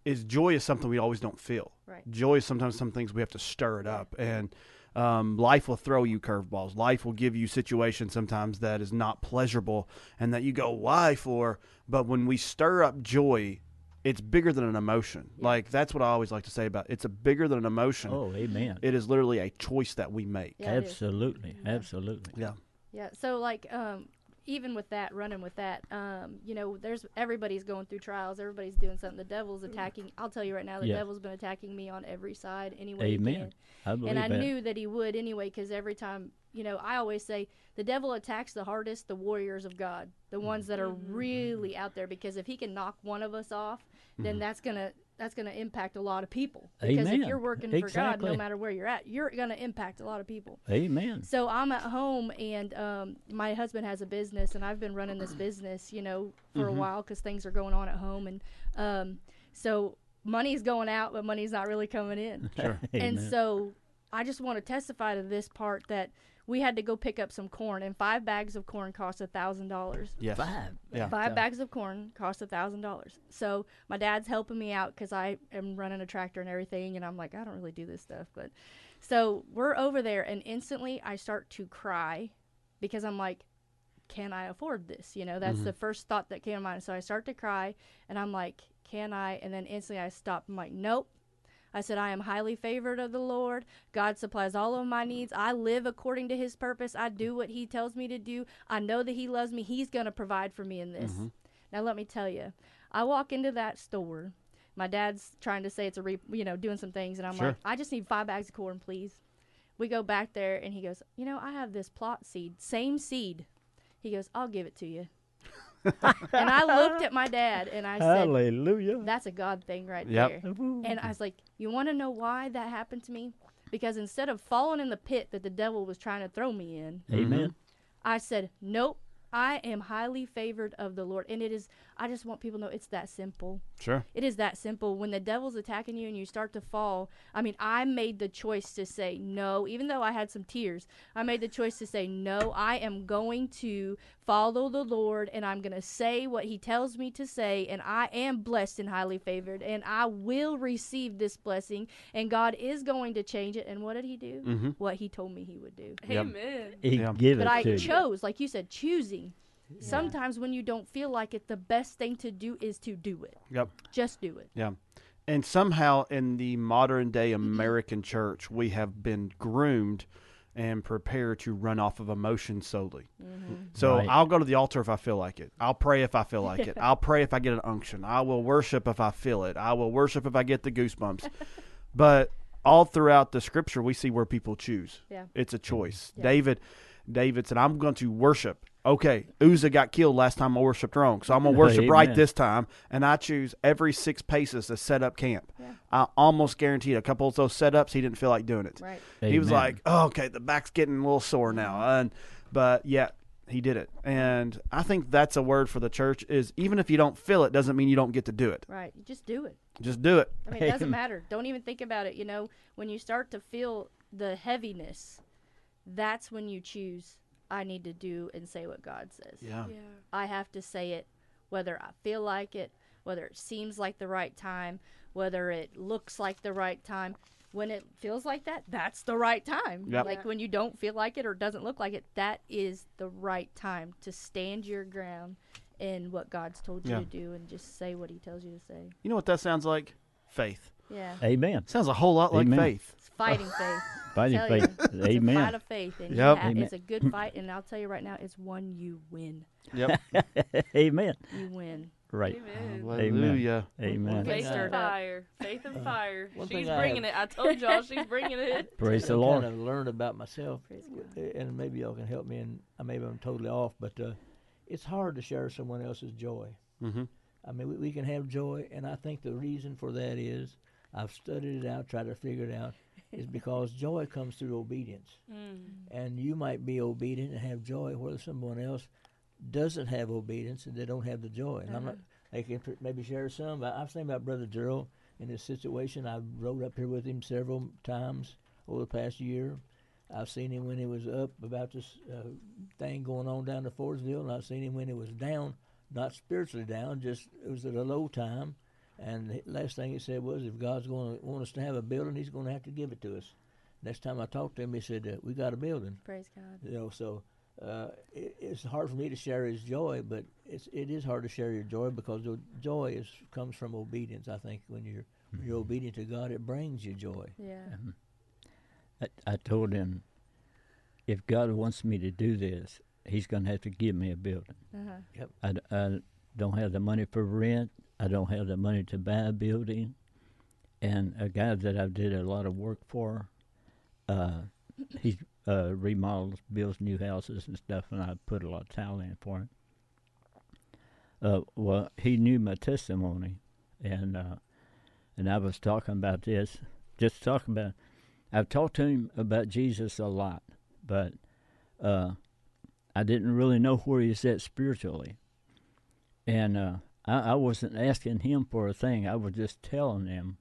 is joy is something we always don't feel. right Joy is sometimes some things we have to stir it up, and um, life will throw you curveballs. Life will give you situations sometimes that is not pleasurable, and that you go, "Why for?" But when we stir up joy, it's bigger than an emotion. Yeah. Like that's what I always like to say about it's a bigger than an emotion. Oh, amen. It is literally a choice that we make. yeah absolutely, Yeah. absolutely. Yeah. Yeah. So like um even with that, running with that, um, you know, there's everybody's going through trials. Everybody's doing something. The devil's mm. attacking. I'll tell you right now, the Yeah. devil's been attacking me on every side. Anyway, Amen. I believe and I that. knew that he would anyway because every time you know i always say the devil attacks the hardest the warriors of god the ones that are mm-hmm. really out there because if he can knock one of us off then mm-hmm. that's gonna that's gonna impact a lot of people because if you're working for god no matter where you're at you're gonna impact a lot of people Amen. so I'm at home, and um, my husband has a business, and I've been running this business, you know, for a while because things are going on at home, and um, so money's going out, but money's not really coming in. Sure. and Amen. so I just want to testify to this part that we had to go pick up some corn, and five bags of corn cost a thousand dollars. Yes. Five. Yeah. Five bags of corn cost a thousand dollars. So my dad's helping me out because I am running a tractor and everything, and I'm like, I don't really do this stuff, but so we're over there, and instantly I start to cry because I'm like, can I afford this? You know, that's the mm-hmm. first thought that came to mind. So I start to cry, and I'm like, can I? And then instantly I stop. I'm like, nope. I said, I am highly favored of the Lord. God supplies all of my needs. I live according to his purpose. I do what he tells me to do. I know that he loves me. He's going to provide for me in this. Mm-hmm. Now, let me tell you, I walk into that store. My dad's trying to say it's a, re- you know, doing some things. And I'm Sure. like, I just need five bags of corn, please. We go back there, and he goes, You know, I have this plot seed, same seed. He goes, I'll give it to you. and I looked at my dad and I said, Hallelujah. That's a God thing right Yep. there. And I was like, You want to know why that happened to me? Because instead of falling in the pit that the devil was trying to throw me in, Amen. Mm-hmm. I said, Nope, I am highly favored of the Lord. And it is, I just want people to know it's that simple. Sure. It is that simple. When the devil's attacking you and you start to fall, I mean, I made the choice to say no, even though I had some tears. I made the choice to say no. I am going to follow the Lord and I'm going to say what he tells me to say. And I am blessed and highly favored. And I will receive this blessing. And God is going to change it. And what did he do? Mm-hmm. What he told me he would do. Yep. Amen. He Yeah. give But it I to you. chose, like you said, choosing. Sometimes when you don't feel like it, the best thing to do is to do it. Yep. Just do it. Yeah. And somehow in the modern day mm-hmm. American church, we have been groomed and prepared to run off of emotion solely. Mm-hmm. So Right. I'll go to the altar if I feel like it. I'll pray if I feel like it. I'll pray if I get an unction. I will worship if I feel it. I will worship if I get the goosebumps. but all throughout the scripture, we see where people choose. Yeah. It's a choice. Yeah. David, David said, "I'm going to worship." Okay, Uzzah got killed last time I worshipped wrong, so I'm gonna worship right this time, and I choose every six paces to set up camp. Yeah. I almost guaranteed a couple of those setups he didn't feel like doing it. Right. He was like, oh, "Okay, the back's getting a little sore now," and but yeah, he did it, and I think that's a word for the church is even if you don't feel it, doesn't mean you don't get to do it. Right. You just do it. Just do it. I mean, it doesn't matter. Don't even think about it. You know, when you start to feel the heaviness, that's when you choose, I need to do and say what God says. Yeah. Yeah. I have to say it, whether I feel like it, whether it seems like the right time, whether it looks like the right time. When it feels like that, that's the right time. Yep. Like Yeah. when you don't feel like it or doesn't look like it, that is the right time to stand your ground in what God's told you Yeah. to do and just say what He tells you to say. You know what that sounds like? Faith. Yeah. Amen. Sounds a whole lot like Amen. faith. It's fighting faith. Fighting faith. you, It's a fight of faith, and Yep. you Amen. it's a good fight. And I'll tell you right now, it's one you win. Yep. Amen. You win. Right. Amen. Hallelujah. Amen. Faith I- and fire. Faith and fire. one She's thing I bringing it. I told y'all she's bringing it. Praise the I Lord. kind of learned about myself, and maybe y'all can help me. And uh, maybe I'm totally off, but uh, it's hard to share someone else's joy. Mm-hmm. I mean, we, we can have joy, and I think the reason for that is I've studied it out, tried to figure it out, is because joy comes through obedience. Mm. And you might be obedient and have joy, where someone else doesn't have obedience and they don't have the joy. And I'm not, they can maybe share some. But I've seen about Brother Gerald in this situation. I rode up here with him several times over the past year. I've seen him when he was up about this uh, thing going on down to Fordsville, and I've seen him when he was down, not spiritually down, just it was at a low time. And the last thing he said was, if God's going to want us to have a building, He's going to have to give it to us. Next time I talked to him, he said, uh, "We got a building." Praise God. You know, so uh, it, it's hard for me to share his joy, but it's it is hard to share your joy because the joy is comes from obedience. I think when you're when you're obedient to God, it brings you joy. Yeah. I, I told him, if God wants me to do this, he's going to have to give me a building. Uh-huh. I, d- I don't have the money for rent. I don't have the money to buy a building. And a guy that I did a lot of work for, uh, he uh, remodels, builds new houses and stuff, and I put a lot of time in for him. Uh, well, he knew my testimony, and uh, and I was talking about this, just talking about. I've talked to him about Jesus a lot, but uh, I didn't really know where he's at spiritually. And uh, I, I wasn't asking him for a thing. I was just telling him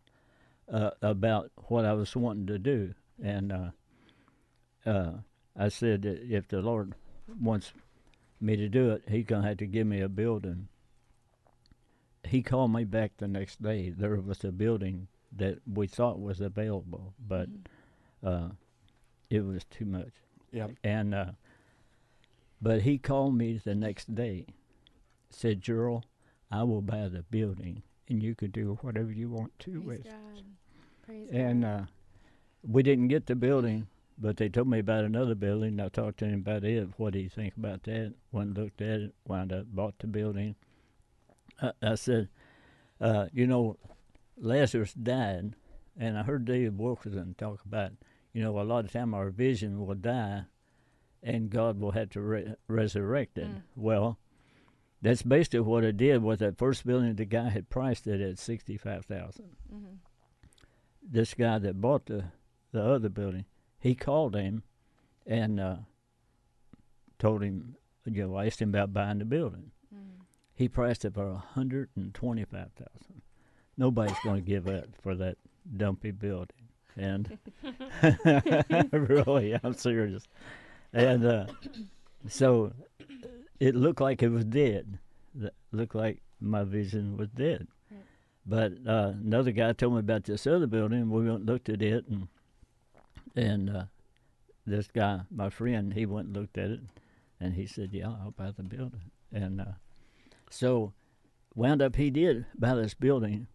uh, about what I was wanting to do. And uh, uh, I said that if the Lord wants me to do it, He's going to have to give me a building. He called me back the next day. There was a building that we thought was available, but uh, it was too much. Yep. And uh, but he called me the next day, said, "Gerald, I will buy the building, and you can do whatever you want to Praise with." it." Praise And uh, we didn't get the building, but they told me about another building. I talked to him about it. What do you think about that? Went and looked at it, wound up bought the building. I, I said, uh, you know, Lazarus died, and I heard David Wilkerson talk about, you know, a lot of time our vision will die, and God will have to re- resurrect it. Mm. Well, that's basically what it did. Was that first building the guy had priced it at sixty five thousand hmm this guy that bought the the other building, he called him and uh, told him, you know, asked him about buying the building. Mm. He priced it for a hundred and twenty five thousand. Nobody's going to give up for that dumpy building, and really, I'm serious. And uh, so it looked like it was dead. It looked like my vision was dead. Right. But uh, another guy told me about this other building. We went and looked at it, and and uh, this guy, my friend, he went and looked at it, and he said, "Yeah, I'll buy the building." And uh, so wound up, he did buy this building,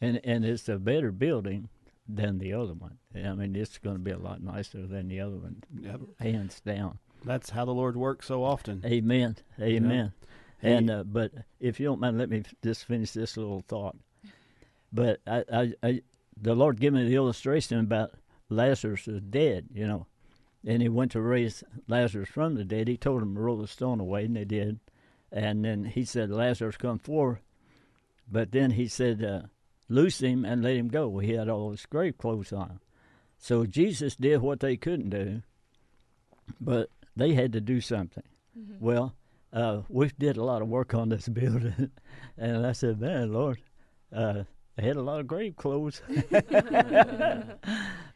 and and it's a better building than the other one. I mean, it's going to be a lot nicer than the other one, Yep. hands down. That's how the Lord works so often. Amen. Amen. Hey. And uh, but if you don't mind, let me just finish this little thought. But I, I, I, the Lord gave me the illustration about Lazarus is dead, you know, and He went to raise Lazarus from the dead. He told them to roll the stone away, and they did. And then He said, "Lazarus, come forth." But then He said, uh, "Loose him and let him go." He had all his grave clothes on. So Jesus did what they couldn't do, but they had to do something. Mm-hmm. Well, uh, we did a lot of work on this building, and I said, "Man, Lord, uh, they had a lot of grave clothes,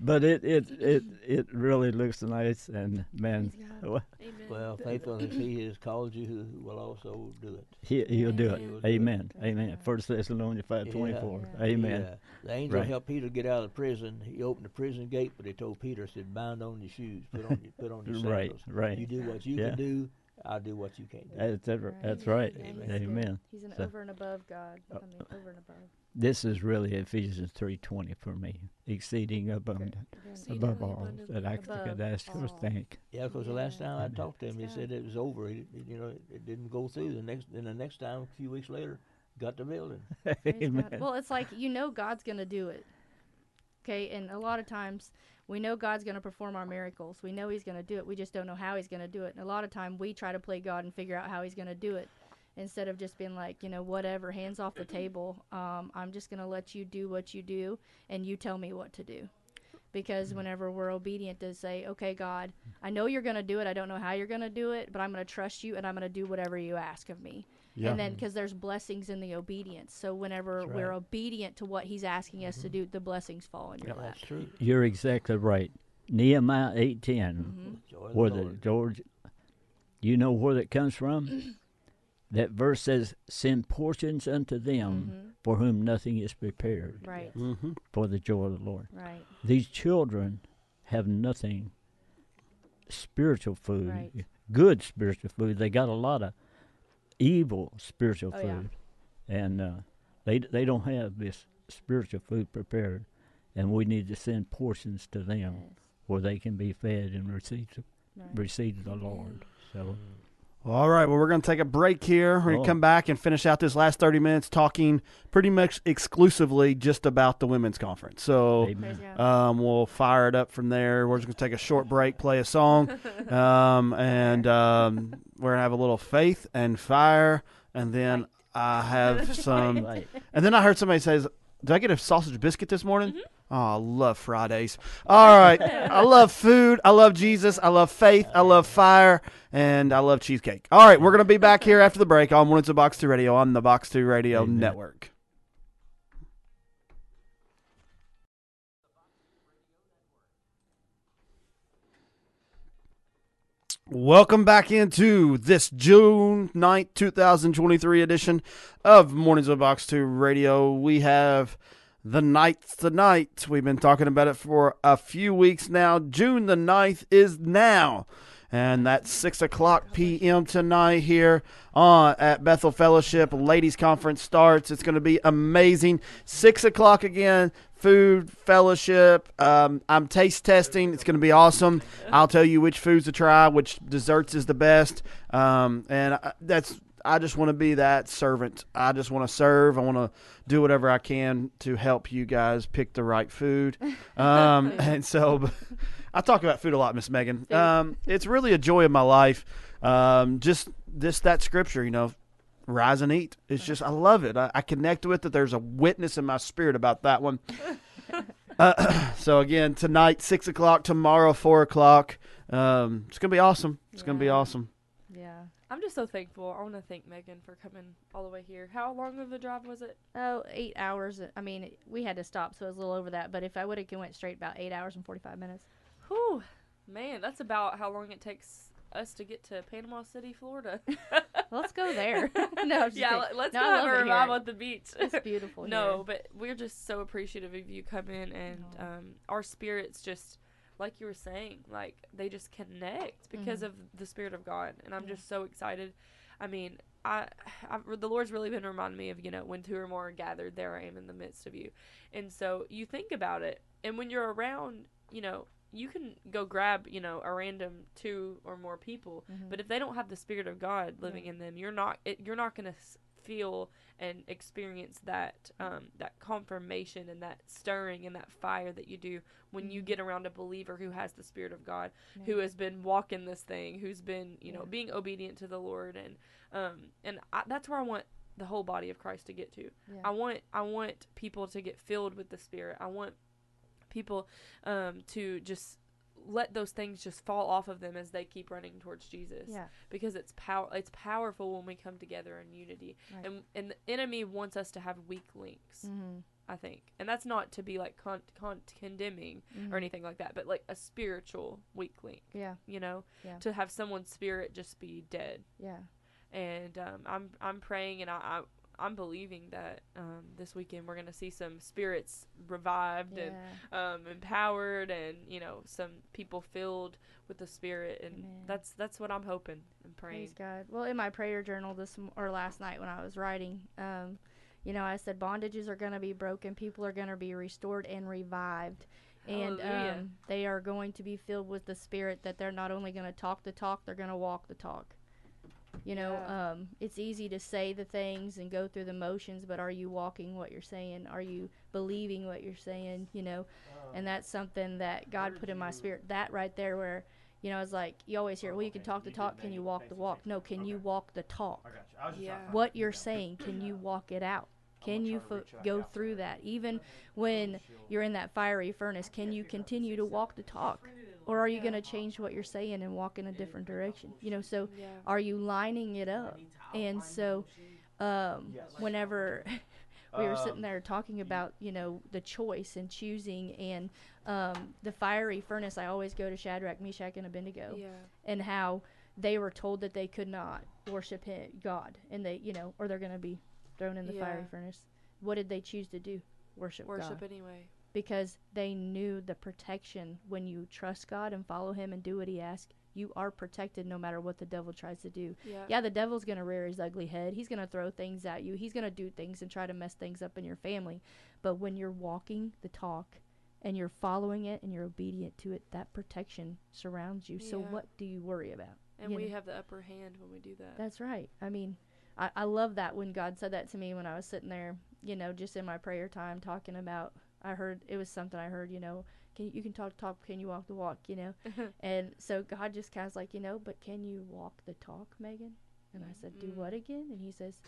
but it, it it it really looks nice." And man, well, Amen. Well, faithful as he has called you, who will also do it. he he'll do it. Amen. Amen. Praise Amen. God. First Thessalonians five twenty four. Yeah. Amen. Yeah. The angel Right. helped Peter get out of prison. He opened the prison gate, but he told Peter, said, "Bind on your shoes, put on your, put on your Right. sandals. Right. Right. You do what you Yeah. can do. I'll do what you can't do." That's that's right. That's right. Yeah, Amen. he's. Amen. He's an So- over and above God. I mean, over and above. This is really Ephesians three twenty for me, exceeding abundant Exceedingly above all abundantly that I could ask or all. think. Yeah, because the last time I Amen. talked to him, he said it was over. He, he- you know, it, it didn't go through. The next, then the next time, a few weeks later, got the building. Amen. Well, it's like you know God's gonna do it. Okay, and a lot of times we know God's gonna perform our miracles. We know He's gonna do it. We just don't know how He's gonna do it. And a lot of time we try to play God and figure out how He's gonna do it, instead of just being like, you know, whatever, hands off the table. Um, I'm just gonna let you do what you do, and you tell me what to do. Because whenever we're obedient to say, okay, God, I know you're gonna do it. I don't know how you're gonna do it, but I'm gonna trust you, and I'm gonna do whatever you ask of me. Yeah. And then because there's blessings in the obedience. So whenever That's we're obedient to what he's asking us to do, the blessings fall in your lap. That's true. You're exactly right. Nehemiah eight ten. hmm where the the George, you know where that comes from? that verse says, "Send portions unto them hmm for whom nothing is prepared Right, Mm-hmm. for the joy of the Lord." right, These children have nothing spiritual food, Right. good spiritual food. They got a lot of evil spiritual Oh, yeah. food, and uh, they they don't have this spiritual food prepared, and we need to send portions to them yes. where they can be fed and receive Right. receive the Lord. So All right. Well, we're going to take a break here. We're going Oh. to come back and finish out this last 30 minutes talking pretty much exclusively just about the women's conference. So amen. Praise God. um, we'll fire it up from there. We're just going to take a short break, play a song, um, and um, we're going to have a little faith and fire. And then I have some. Right. And then I heard somebody says, "Did I get a sausage biscuit this morning?" Oh, I love Fridays. All right, I love food. I love Jesus. I love faith. I love fire, and I love cheesecake. All right, we're gonna be back here after the break on Mornings of Box Two Radio on the Box Two Radio Amen. Network. Welcome back into this June 9th, 2023 edition of Mornings of Box 2 Radio. We have the ninth tonight. We've been talking about it for a few weeks now. June the 9th is now. And that's 6 o'clock p.m. tonight here on at Bethel Fellowship. Ladies Conference starts. It's going to be amazing. 6 o'clock again. Food fellowship. Um, I'm taste testing. It's going to be awesome. I'll tell you which foods to try, which desserts is the best. Um, and I, that's I just want to be that servant. I just want to serve. I want to do whatever I can to help you guys pick the right food. Um, and so I talk about food a lot, Miss Megan. Um, it's really a joy of my life. Um, just this that scripture, you know, rise and eat. It's just I love it. I, I connect with it. There's a witness in my spirit about that one. Uh, so again, tonight six o'clock, tomorrow four o'clock. Um, it's gonna be awesome. It's gonna be awesome. I'm just so thankful. I want to thank Megan for coming all the way here. How long of a drive was it? Oh, eight hours. I mean, we had to stop, so it was a little over that. But if I would have went straight, about eight hours and forty-five minutes. Whew, man, that's about how long it takes us to get to Panama City, Florida. Let's go there. no, yeah, kidding. let- let's No, go have a revival at the beach. It's beautiful. no, here. but we're just so appreciative of you coming, and No. um, our spirits just, like you were saying, like they just connect because Mhm. of the Spirit of God, and I'm just so excited. I mean, I, I, the Lord's really been reminding me of you know when two or more are gathered, there I am in the midst of you, and so you think about it, and when you're around, you know. You can go grab, you know, a random two or more people, Mhm. but if they don't have the spirit of God living in them, you're not it, you're not going to feel and experience that um, that confirmation and that stirring and that fire that you do when you get around a believer who has the spirit of God, Yeah. who has been walking this thing, who's been you know Yeah. being obedient to the Lord, and um, and I, that's where I want the whole body of Christ to get to. Yeah. I want I want people to get filled with the Spirit. I want people um, to just let those things just fall off of them as they keep running towards Jesus yeah. because it's power it's powerful when we come together in unity Right. and and the enemy wants us to have weak links Mm-hmm. i think and that's not to be like con- con- condemning or anything like that but like a spiritual weak link Yeah. you know Yeah. to have someone's spirit just be dead Yeah. and um, i'm i'm praying and I I'm believing that um, this weekend we're gonna see some spirits revived and um, empowered and you know some people filled with the spirit and Amen. that's that's what i'm hoping and praying Praise God. Well, in my prayer journal this m- or last night when I was writing, um, you know, I said bondages are going to be broken, people are going to be restored and revived, and Hallelujah. um, they are going to be filled with the Spirit. That they're not only going to talk the talk, they're going to walk the talk. You know, Yeah. um, it's easy to say the things and go through the motions, but are you walking what you're saying? Are you believing what you're saying? You know, and that's something that God put in my spirit. That right there, where you know, it's like you always hear, well, you can talk the talk, can you walk the walk? No, can you walk the talk? yeah What you're saying, can you walk it out? Can you fo- go through that? Even when you're in that fiery furnace, can you continue to walk the talk? Or are you going to change what you're saying and walk in a different direction? You know, so yeah are you lining it up? And so, um, whenever we were sitting there talking about, you know, the choice and choosing and um, the fiery furnace, I always go to Shadrach, Meshach, and Abednego yeah and how they were told that they could not worship him, God, and they, you know, or they're going to be thrown in the fiery furnace. What did they choose to do? Worship, worship God, anyway because they knew the protection when you trust God and follow Him and do what He asks. You are protected no matter what the devil tries to do. yeah Yeah, the devil's going to rear his ugly head. He's going to throw things at you. He's going to do things and try to mess things up in your family. But when you're walking the talk and you're following it and you're obedient to it, that protection surrounds you. So what do you worry about? And you we know. have the upper hand when we do that. That's right. I mean, I, I love that when God said that to me when I was sitting there, you know, just in my prayer time talking about. I heard it was something I heard, you know, can you can talk talk, can you walk the walk, you know, and so God just kind of like, you know, but can you walk the talk, Megan? And I said, do Mm. what again? And he says,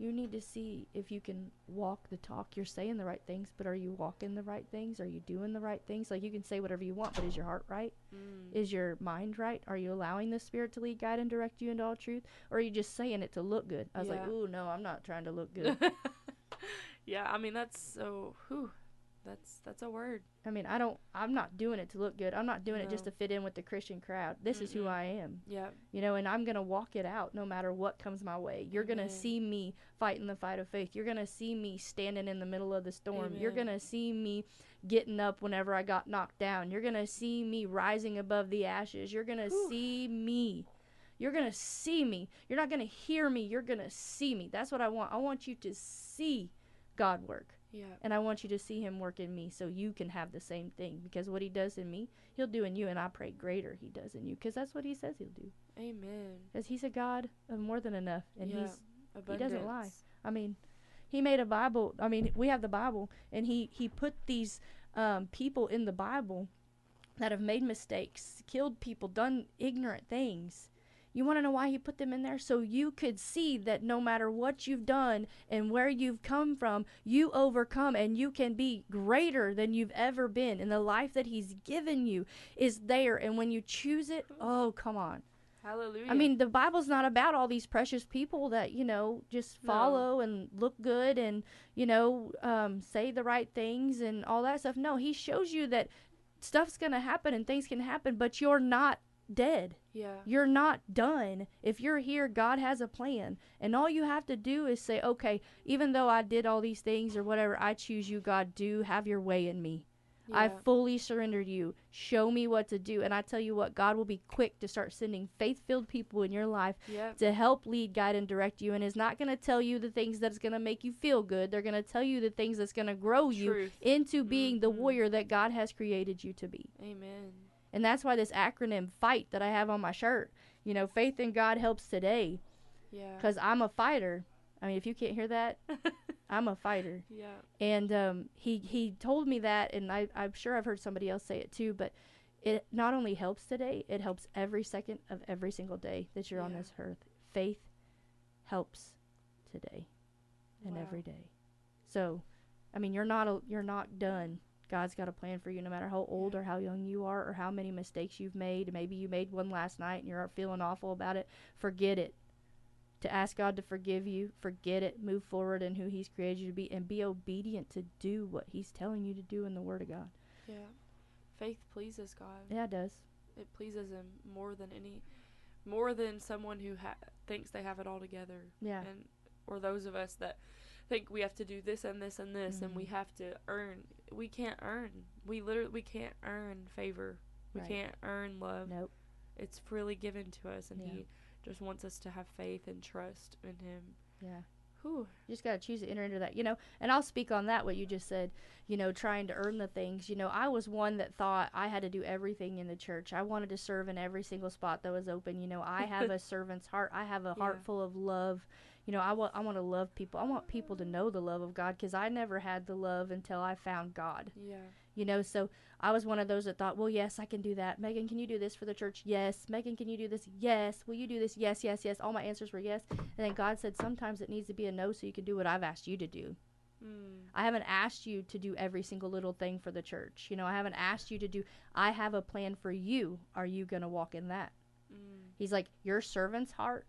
you need to see if you can walk the talk. You're saying the right things, but are you walking the right things? Are you doing the right things? Like you can say whatever you want, but is your heart right? Mm. Is your mind right? Are you allowing the Spirit to lead, guide, and direct you into all truth? Or are you just saying it to look good? I was like, ooh, no, I'm not trying to look good. yeah, I mean that's so. Whew, that's that's a word. I mean, I don't, I'm not doing it to look good. I'm not doing it just to fit in with the Christian crowd. This is who I am, Yeah. you know, and I'm going to walk it out no matter what comes my way. You're going to see me fighting the fight of faith. You're going to see me standing in the middle of the storm. You're going to see me getting up whenever I got knocked down. You're going to see me rising above the ashes. You're going to Whew. see me. You're going to see me. You're not going to hear me. You're going to see me. That's what I want. I want you to see God work. Yeah. And I want you to see him work in me so you can have the same thing. Because what he does in me, he'll do in you. And I pray greater he does in you. Because that's what he says he'll do. Amen. Because he's a God of more than enough. And Yeah. he's, he doesn't lie. I mean, he made a Bible. I mean, we have the Bible. And he, he put these um, people in the Bible that have made mistakes, killed people, done ignorant things. You want to know why he put them in there? So you could see that no matter what you've done and where you've come from, you overcome and you can be greater than you've ever been. And the life that he's given you is there. And when you choose it, oh, come on. Hallelujah. I mean, the Bible's not about all these precious people that, you know, just No. follow and look good and, you know, um, say the right things and all that stuff. No, he shows you that stuff's going to happen and things can happen, but you're not dead. yeah. You're not done. If you're here, God has a plan. And all you have to do is say, okay, even though I did all these things or whatever, I choose you, God. Do have your way in me. I Yeah. fully surrendered you. Show me what to do. And I tell you what, God will be quick to start sending faith filled people in your life Yep. to help lead, guide, and direct you. And is not going to tell you the things that's going to make you feel good. They're going to tell you the things that's going to grow you into being the Mhm. warrior that God has created you to be. Amen. And that's why this acronym FIGHT that I have on my shirt, you know, faith in God helps today Yeah. because I'm a fighter. I mean, if you can't hear that, I'm a fighter. yeah. And um, he he told me that, and I, I'm sure I've heard somebody else say it too. But it not only helps today, it helps every second of every single day that you're on this earth. Faith helps today and Wow. every day. So, I mean, you're not a, you're not done. God's got a plan for you, no matter how old or how young you are, or how many mistakes you've made. Maybe you made one last night and you're feeling awful about it. Forget it. To ask God to forgive you, forget it. Move forward in who He's created you to be, and be obedient to do what He's telling you to do in the Word of God. Yeah. Faith pleases God. Yeah, it does. It pleases Him more than any, more than someone who ha- thinks they have it all together. Yeah. And or those of us that think we have to do this and this and this, and we Mhm. have to earn. We can't earn. We literally we can't earn favor. We Right. can't earn love. Nope. It's freely given to us, and Yeah. He just wants us to have faith and trust in Him. Yeah. Whew. You just got to choose to enter into that, you know. And I'll speak on that, what you just said, you know, trying to earn the things. You know, I was one that thought I had to do everything in the church. I wanted to serve in every single spot that was open. You know, I have a servant's heart, I have a heart full of love. You know, I want, I want to love people. I want people to know the love of God because I never had the love until I found God. Yeah. You know, so I was one of those that thought, well, yes, I can do that. Megan, can you do this for the church? Yes. Megan, can you do this? Yes. Will you do this? Yes, yes, yes. All my answers were yes. And then God said, sometimes it needs to be a no so you can do what I've asked you to do. Mm. I haven't asked you to do every single little thing for the church. You know, I haven't asked you to do, I have a plan for you. Are you going to walk in that? Mm. He's like, your servant's heart,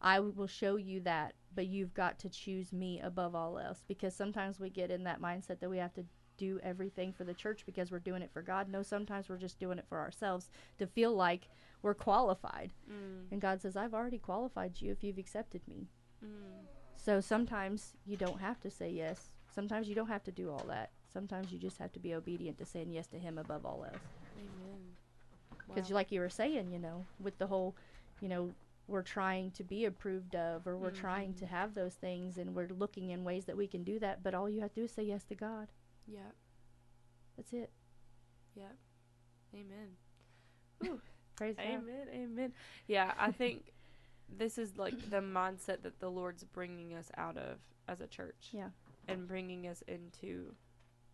I will show you that, but you've got to choose me above all else because sometimes we get in that mindset that we have to do everything for the church because we're doing it for God. No, sometimes we're just doing it for ourselves to feel like we're qualified. Mm. And God says, I've already qualified you if you've accepted me. Mm. So sometimes you don't have to say yes. Sometimes you don't have to do all that. Sometimes you just have to be obedient to saying yes to Him above all else. Because, Wow. like you were saying, you know, with the whole, you know, we're trying to be approved of, or we're mm-hmm. trying to have those things, and we're looking in ways that we can do that. But all you have to do is say yes to God. Yeah. That's it. yeah Amen. Praise God. Amen. Amen. Yeah, I think this is like the mindset that the Lord's bringing us out of as a church. Yeah. And bringing us into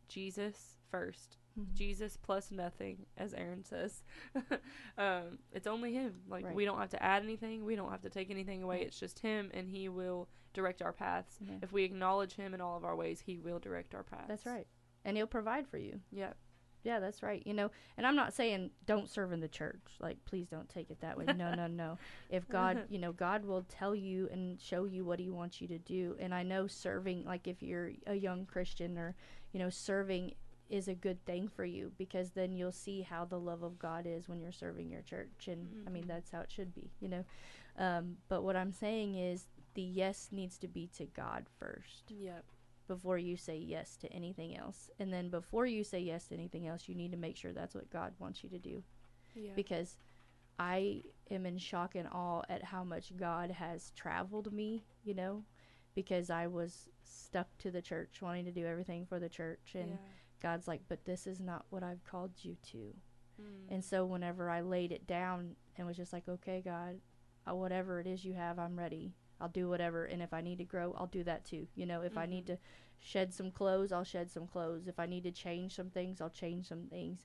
Jesus first. Mhm. Jesus plus nothing, as Aaron says. um, it's only Him. Like Right. we don't have to add anything. We don't have to take anything away. It's just Him, and He will direct our paths. Yeah. If we acknowledge Him in all of our ways, He will direct our paths. That's right. And he'll provide for you. Yeah. Yeah, that's right. You know, and I'm not saying don't serve in the church. Like, please don't take it that way. No, no, no. If God, you know, God will tell you and show you what He wants you to do. And I know serving, like, if you're a young Christian or, you know, serving is a good thing for you because then you'll see how the love of God is when you're serving your church. And I mean, Mhm. that's how it should be, you know. Um, but what I'm saying is the yes needs to be to God first Yep. before you say yes to anything else. And then before you say yes to anything else, you need to make sure that's what God wants you to do. Yeah. Because I am in shock and awe at how much God has traveled me, you know, because I was stuck to the church, wanting to do everything for the church. And yeah. God's like, but this is not what I've called you to. Mm. And so whenever I laid it down and was just like, okay, God, uh, whatever it is you have, I'm ready. I'll do whatever. And if I need to grow, I'll do that too. You know, if I need Mhm. to shed some clothes, I'll shed some clothes. If I need to change some things, I'll change some things.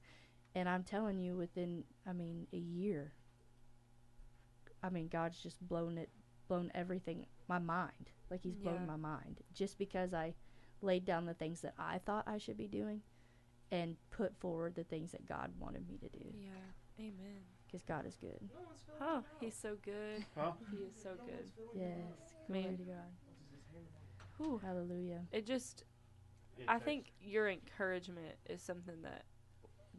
And I'm telling you, within, I mean, a year, I mean, God's just blown it, blown everything, my mind. Like He's blown my mind. Just because I laid down the things that I thought I should be doing and put forward the things that God wanted me to do. Yeah. Amen. Because God is good. Oh, He's so good. Huh? He is so good. Yes. Glory Man. to God. Whew. Hallelujah. It just I think your encouragement is something that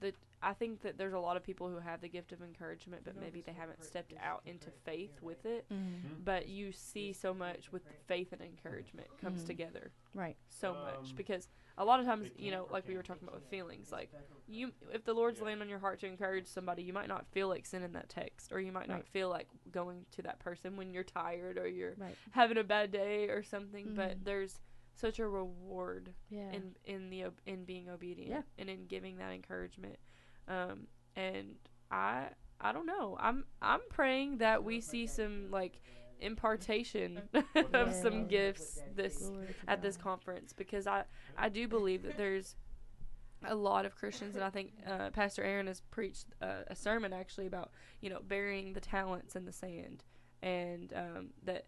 that I think that there's a lot of people who have the gift of encouragement, but maybe they haven't stepped out into faith with it. Mm-hmm. But you see so much with faith and encouragement comes Mhm. together Right. so much because a lot of times, you know, like we were talking about with feelings, like you, if the Lord's laying on your heart to encourage somebody, you might not feel like sending that text, or you might not Right. feel like going to that person when you're tired or you're Right. having a bad day or something. But Mhm. there's such a reward Yeah. in in the in being obedient Yeah. and in giving that encouragement um and i i don't know. I'm i'm praying that we see some like impartation of some gifts this at this conference because i i do believe that there's a lot of christians and i think uh, pastor aaron has preached uh, a sermon actually about you know burying the talents in the sand and um, that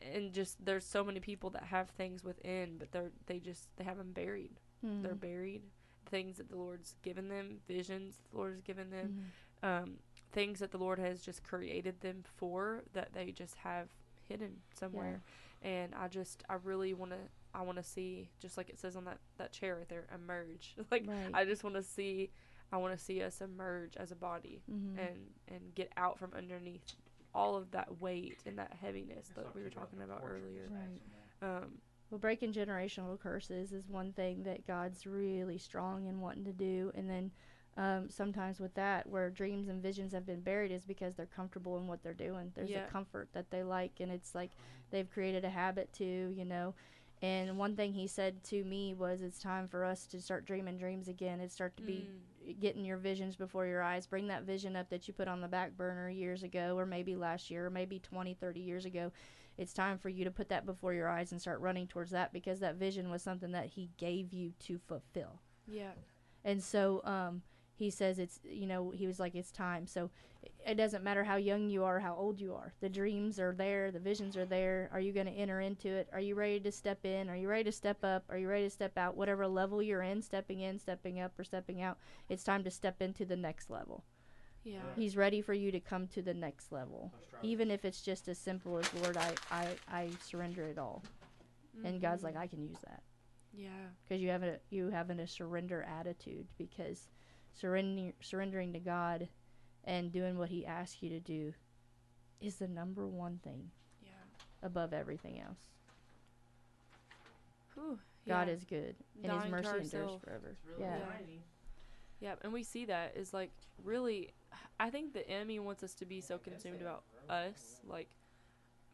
and just there's so many people that have things within but they're they just they have them buried. They're Mhm. buried things that the lord's given them visions the lord has given them Mhm. um, things that the lord has just created them for that they just have hidden somewhere and i just i really want to i want to see just like it says on that that chair right there emerge like Right. i just want to see i want to see us emerge as a body Mhm. and and get out from underneath all of that weight and that heaviness that we were talking about earlier Right. um Well, breaking generational curses is one thing that God's really strong in wanting to do. And then um, sometimes with that, where dreams and visions have been buried, is because they're comfortable in what they're doing. There's Yeah. a comfort that they like, and it's like they've created a habit too, you know. And one thing he said to me was, "It's time for us to start dreaming dreams again. It's start to be mm, getting your visions before your eyes. Bring that vision up that you put on the back burner years ago, or maybe last year, or maybe 20, 30 years ago. It's time for you to put that before your eyes and start running towards that because that vision was something that He gave you to fulfill. yeah And so um, He says it's, you know, He was like, it's time. So it doesn't matter how young you are, how old you are. The dreams are there, the visions are there. Are you going to enter into it? Are you ready to step in? Are you ready to step up? Are you ready to step out? Whatever level you're in, stepping in, stepping up, or stepping out, it's time to step into the next level. yeah He's ready for you to come to the next level, even if it's just as simple as Lord, I I, I surrender it all. And God's Mhm. like, I can use that yeah because you have a you have a surrender attitude because surrendering surrendering to God and doing what He asks you to do is the number one thing yeah above everything else. Whew, God yeah. is good and Dying His mercy endures ourself. forever. Yeah. Yeah. Yeah, and we see that is like really. I think the enemy wants us to be so consumed about us, like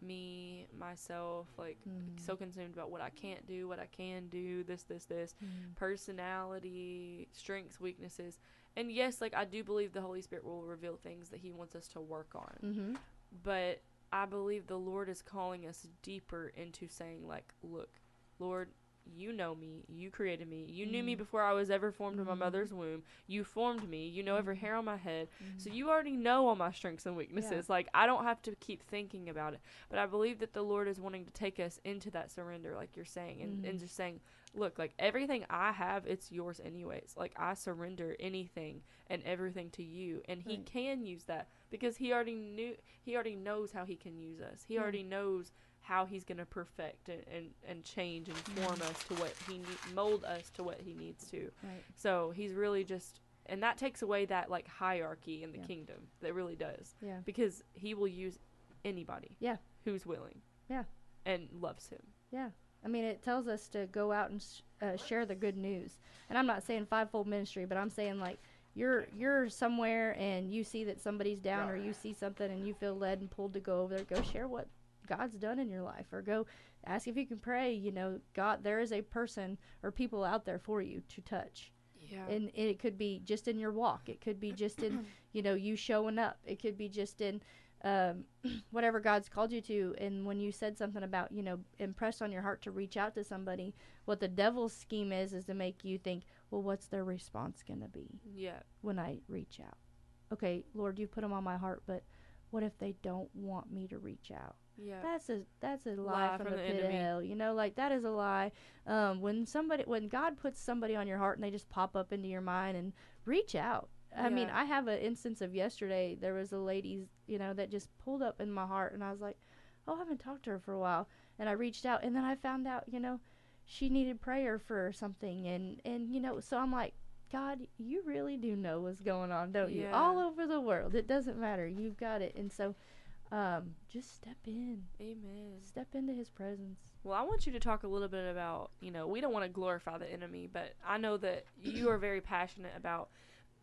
me, myself, like Mm. so consumed about what I can't do, what I can do, this, this, this, Mm. personality, strengths, weaknesses. And yes, like I do believe the Holy Spirit will reveal things that He wants us to work on. Mm-hmm. But I believe the Lord is calling us deeper into saying, like, look, Lord, you know me. You created me. You knew me Mhm. before I was ever formed in my Mhm. mother's womb. You formed me. You know every Mhm. hair on my head. So Mhm. you already know all my strengths and weaknesses. Like I don't have to keep thinking about it. But I believe that the Lord is wanting to take us into that surrender, like you're saying, and, and Mhm. just saying, look, like everything I have, it's yours anyways. Like I surrender anything and everything to you, and He Right. can use that because He already knew. He already knows how He can use us. He Yeah. already knows how He's gonna perfect and, and, and change and form Mhm. us to what He ne- mold us to what He needs to. Right. So He's really just. And that takes away that like hierarchy in the Yeah. kingdom. That really does Yeah. because he will use anybody Yeah. who's willing Yeah. and loves him Yeah. I mean, it tells us to go out and sh- uh, share the good news. And I'm not saying fivefold ministry, but I'm saying like you're you're somewhere and you see that somebody's down or you see something and you feel led and pulled to go over there. Go share what God's done in your life, or go ask if you can pray. You know, God, there is a person or people out there for you to touch. yeah. And it could be just in your walk. It could be just in you know you showing up. It could be just in um, whatever god's called you to. And when you said something about you know impressed on your heart to reach out to somebody what the devil's scheme is is to make you think well what's their response going to be yeah. when i reach out? Okay lord you put them on my heart but what if they don't want me to reach out yeah that's a that's a lie, Lie from, from the, the pit of hell. You know, like that is a lie. Um, when somebody, when God puts somebody on your heart and they just pop up into your mind and reach out. I mean, I have an instance of yesterday. There was a lady, you know, that just pulled up in my heart, and I was like, "Oh, I haven't talked to her for a while." And I reached out, and then I found out, you know, she needed prayer for something, and and you know, so I'm like, God, you really do know what's going on, don't you? All over the world, it doesn't matter. You've got it, and so. Um, just step in. amen Step into his presence. well i want you to talk a little bit about you know we don't want to glorify the enemy but i know that you are very passionate about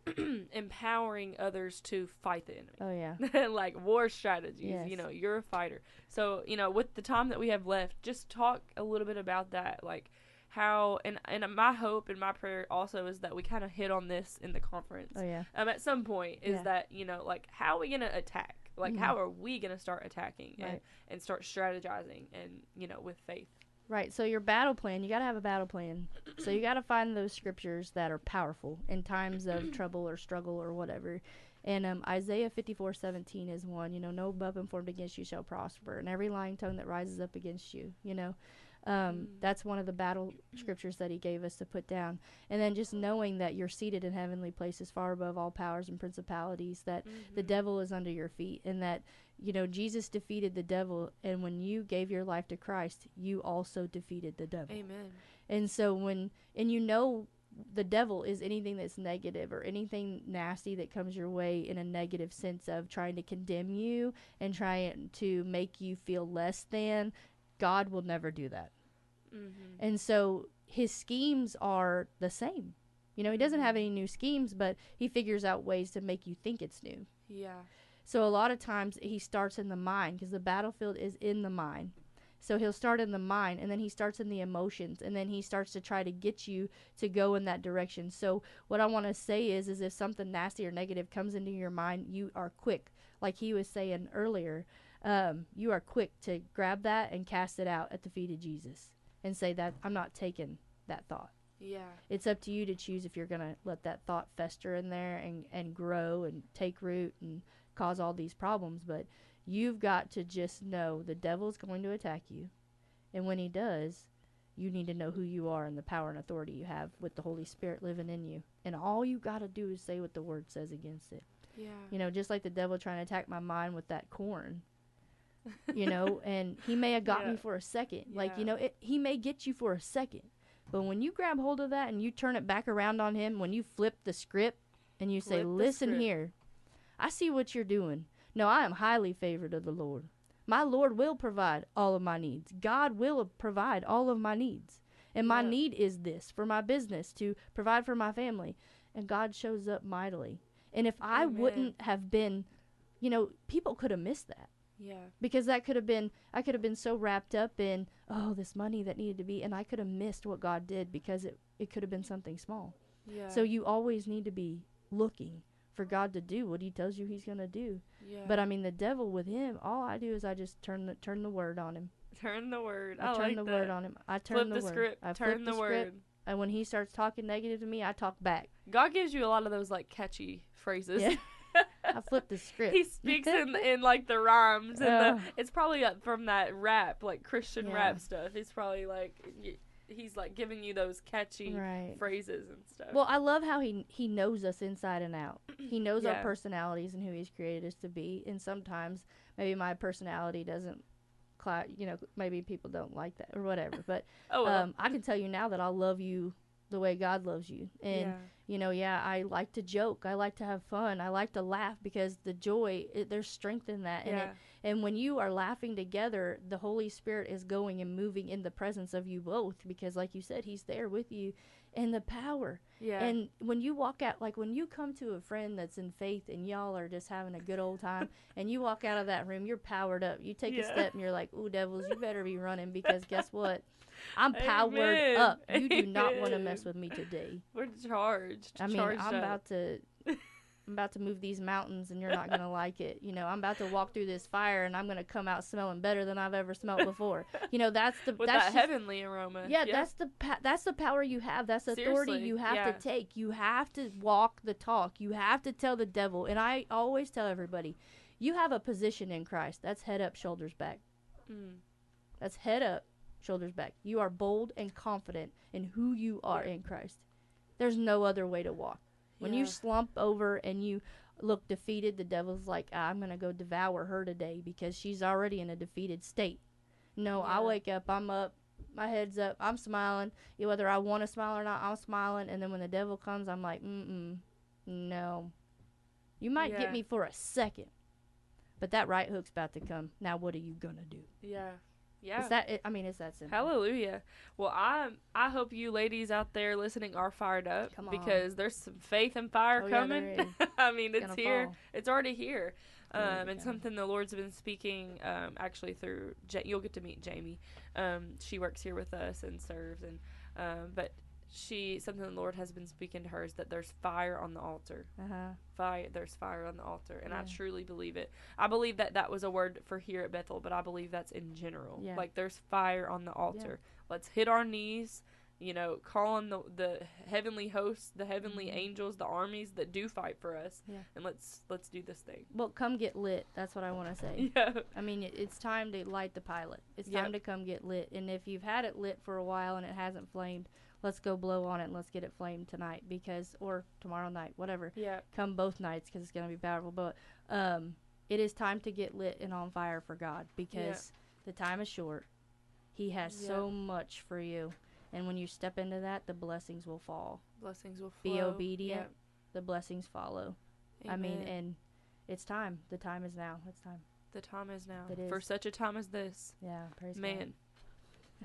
empowering others to fight the enemy Oh yeah. like war strategies. Yes. You know, you're a fighter. So, you know, with the time that we have left, just talk a little bit about that. Like how and and my hope and my prayer also is that we kind of hit on this in the conference. Oh yeah. Um, at some point is Yeah. that you know like how are we gonna attack? Like Mhm. how are we gonna start attacking and Right. and start strategizing and you know with faith. Right. So your battle plan, you got to have a battle plan. So you got to find those scriptures that are powerful in times of trouble or struggle or whatever. And um, Isaiah fifty four seventeen is one. You know, no weapon formed against you shall prosper, and every lying tongue that rises up against you. You know, um, mm. that's one of the battle mm. scriptures that he gave us to put down. And then just knowing that you're seated in heavenly places, far above all powers and principalities. That the mm-hmm. devil is under your feet, and that you know Jesus defeated the devil. And when you gave your life to Christ, you also defeated the devil. Amen. And so when and you know the devil is anything that's negative or anything nasty that comes your way in a negative sense of trying to condemn you and trying to make you feel less than, God will never do that. Mm-hmm. And so his schemes are the same. You know, he doesn't have any new schemes, but he figures out ways to make you think it's new. Yeah. So a lot of times he starts in the mind because the battlefield is in the mind. So he'll start in the mind and then he starts in the emotions and then he starts to try to get you to go in that direction. So what I want to say is is if something nasty or negative comes into your mind, you are quick, like he was saying earlier, um, you are quick to grab that and cast it out at the feet of Jesus and say that I'm not taking that thought Yeah. it's up to you to choose if you're going to let that thought fester in there and, and grow and take root and cause all these problems. But you've got to just know the devil's going to attack you. And when he does, you need to know who you are and the power and authority you have with the Holy Spirit living in you. And all you got to do is say what the word says against it. Yeah. You know, just like the devil trying to attack my mind with that corn. You know, and he may have got me for a second. Like, you know, it, he may get you for a second. But when you grab hold of that and you turn it back around on him, when you flip the script and you say, Flip the Listen here, I see what you're doing. No, I am highly favored of the Lord. My Lord will provide all of my needs. God will provide all of my needs. And my Yeah. need is this for my business to provide for my family. And God shows up mightily. And if I wouldn't have been, you know, people could have missed that. Yeah. because that could have been I could have been so wrapped up in oh this money that needed to be and I could have missed what God did because it it could have been something small. Yeah. So you always need to be looking for God to do what he tells you he's going to do. yeah. But I mean the devil with him, all I do is I just turn the turn the word on him. turn the word. I, I, turn like the that. word on him. I turn Flip the, the, word. script. I turn flip the, script, word. And when he starts talking negative to me, I talk back. God gives you a lot of those like catchy phrases. Yeah. I flip the script. he speaks in in like the rhymes and the it's probably uh, from that rap like Christian Yeah. rap stuff. He's probably like he's like giving you those catchy right. phrases and stuff. Well, I love how he he knows us inside and out. He knows Yeah. our personalities and who he's created us to be. And sometimes maybe my personality doesn't, you know, maybe people don't like that or whatever. But oh well. um, I can tell you now that I'll love you the way God loves you. And yeah. you know, yeah, I like to joke. I like to have fun. I like to laugh because the joy, it, there's strength in that. And it, and when you are laughing together, the Holy Spirit is going and moving in the presence of you both because, like you said, He's there with you. And the power. Yeah. And when you walk out, like when you come to a friend that's in faith and y'all are just having a good old time, and you walk out of that room, you're powered up. You take a step and you're like, ooh, devils, you better be running because guess what? I'm powered Amen. up. You do not want to mess with me today. We're charged. I mean, charged I'm up. about to. I'm about to move these mountains and you're not going to like it. You know, I'm about to walk through this fire and I'm going to come out smelling better than I've ever smelled before. You know, that's the that's that just- heavenly aroma. yeah, that's the that's the power you have. That's the authority you have yeah. to take. You have to walk the talk. You have to tell the devil. And I always tell everybody, you have a position in Christ. That's head up, shoulders back. Mm. That's head up, shoulders back. You are bold and confident in who you are Yeah. in Christ. There's no other way to walk. When you slump over and you look defeated, the devil's like, ah, I'm going to go devour her today because she's already in a defeated state. No, I wake up, I'm up, my head's up, I'm smiling. Yeah, Whether I want to smile or not, I'm smiling. And then when the devil comes, I'm like, mm-mm, no. You might Yeah. get me for a second, but that right hook's about to come. Now, what are you going to do? yeah. Yeah. Is that it? I mean, is that simple. Hallelujah. Well, I I hope you ladies out there listening are fired up because there's some faith and fire Oh, coming. there I mean, it's gonna here. fall. It's already here. Um, and something the Lord's been speaking um, actually through. Ja- you'll get to meet Jamie. Um, she works here with us and serves, and um, but she something the Lord has been speaking to her is that there's fire on the altar. Uh-huh. Fire, there's fire on the altar, and I truly believe it. I believe that that was a word for here at Bethel, but I believe that's in general. Yeah. Like there's fire on the altar. Let's hit our knees. You know, call on the the heavenly hosts, the heavenly Mhm. angels, the armies that do fight for us, Yeah. and let's let's do this thing. Well, come get lit. That's what I want to say. Yeah, I mean, it, it's time to light the pilot. It's Yep. time to come get lit. And if you've had it lit for a while and it hasn't flamed, let's go blow on it and let's get it flamed tonight because, or tomorrow night, whatever. yeah, Come both nights because it's going to be powerful. But um, it is time to get lit and on fire for God because the time is short. He has so much for you. And when you step into that, the blessings will fall. blessings will flow. Be obedient. Yep. The blessings follow. I mean, and it's time. The time is now. It's time. the time is now It for such a time as this. Yeah, praise God.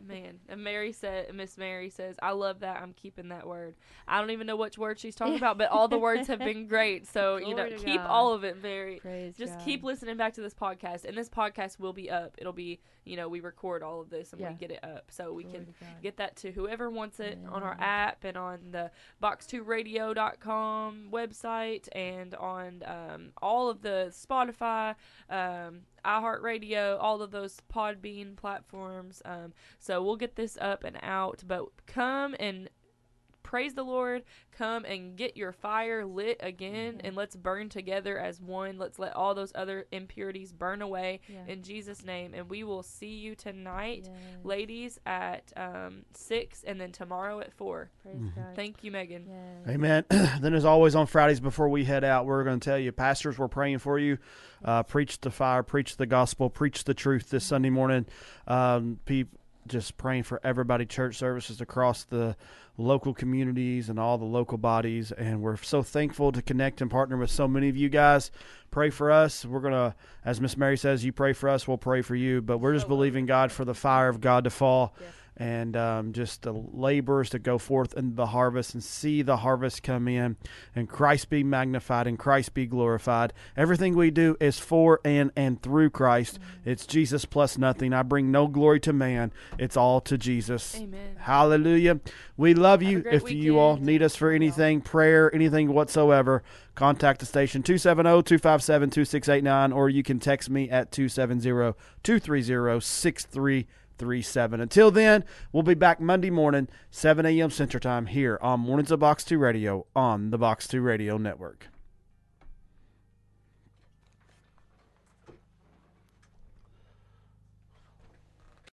Man. And Mary said Miss Mary says, I love that. I'm keeping that word. I don't even know which word she's talking about, but all the words have been great. So, you know, keep God. all of it, Mary. Praise Just God. keep listening back to this podcast. And this podcast will be up. It'll be, you know, we record all of this and Yeah. we get it up. So we Glory can get that to whoever wants it on our app and on the box2radio.com website and on um, all of the Spotify, um, iHeartRadio, all of those Podbean platforms. Um, so we'll get this up and out. But come and praise the Lord. Come and get your fire lit again, Mhm. and let's burn together as one. Let's let all those other impurities burn away Yeah. in Jesus' name. And we will see you tonight Yes. ladies at um, six and then tomorrow at four. Praise Mhm. God. Thank you, Megan. Yes. Amen. then, as always, on Fridays before we head out, we're going to tell you, pastors, we're praying for you. Uh, preach the fire, preach the gospel, preach the truth this Sunday morning. Um, people just praying for everybody, church services across the local communities and all the local bodies. And we're so thankful to connect and partner with so many of you guys. Pray for us. We're going to, as Miss Mary says, you pray for us, we'll pray for you. But we're just believing God for the fire of God to fall. Yes. And um, just the laborers to go forth in the harvest and see the harvest come in and Christ be magnified and Christ be glorified. Everything we do is for and and through Christ. It's Jesus plus nothing. I bring no glory to man. It's all to Jesus. Amen. Hallelujah. We love you. If you all need us for anything, prayer, anything whatsoever, contact the station oh, 270-257-2689 or you can text me at 270-230-6337. Until then, we'll be back Monday morning, 7 a.m. Central Time here on Mornings of Box 2 Radio on the Box 2 Radio Network.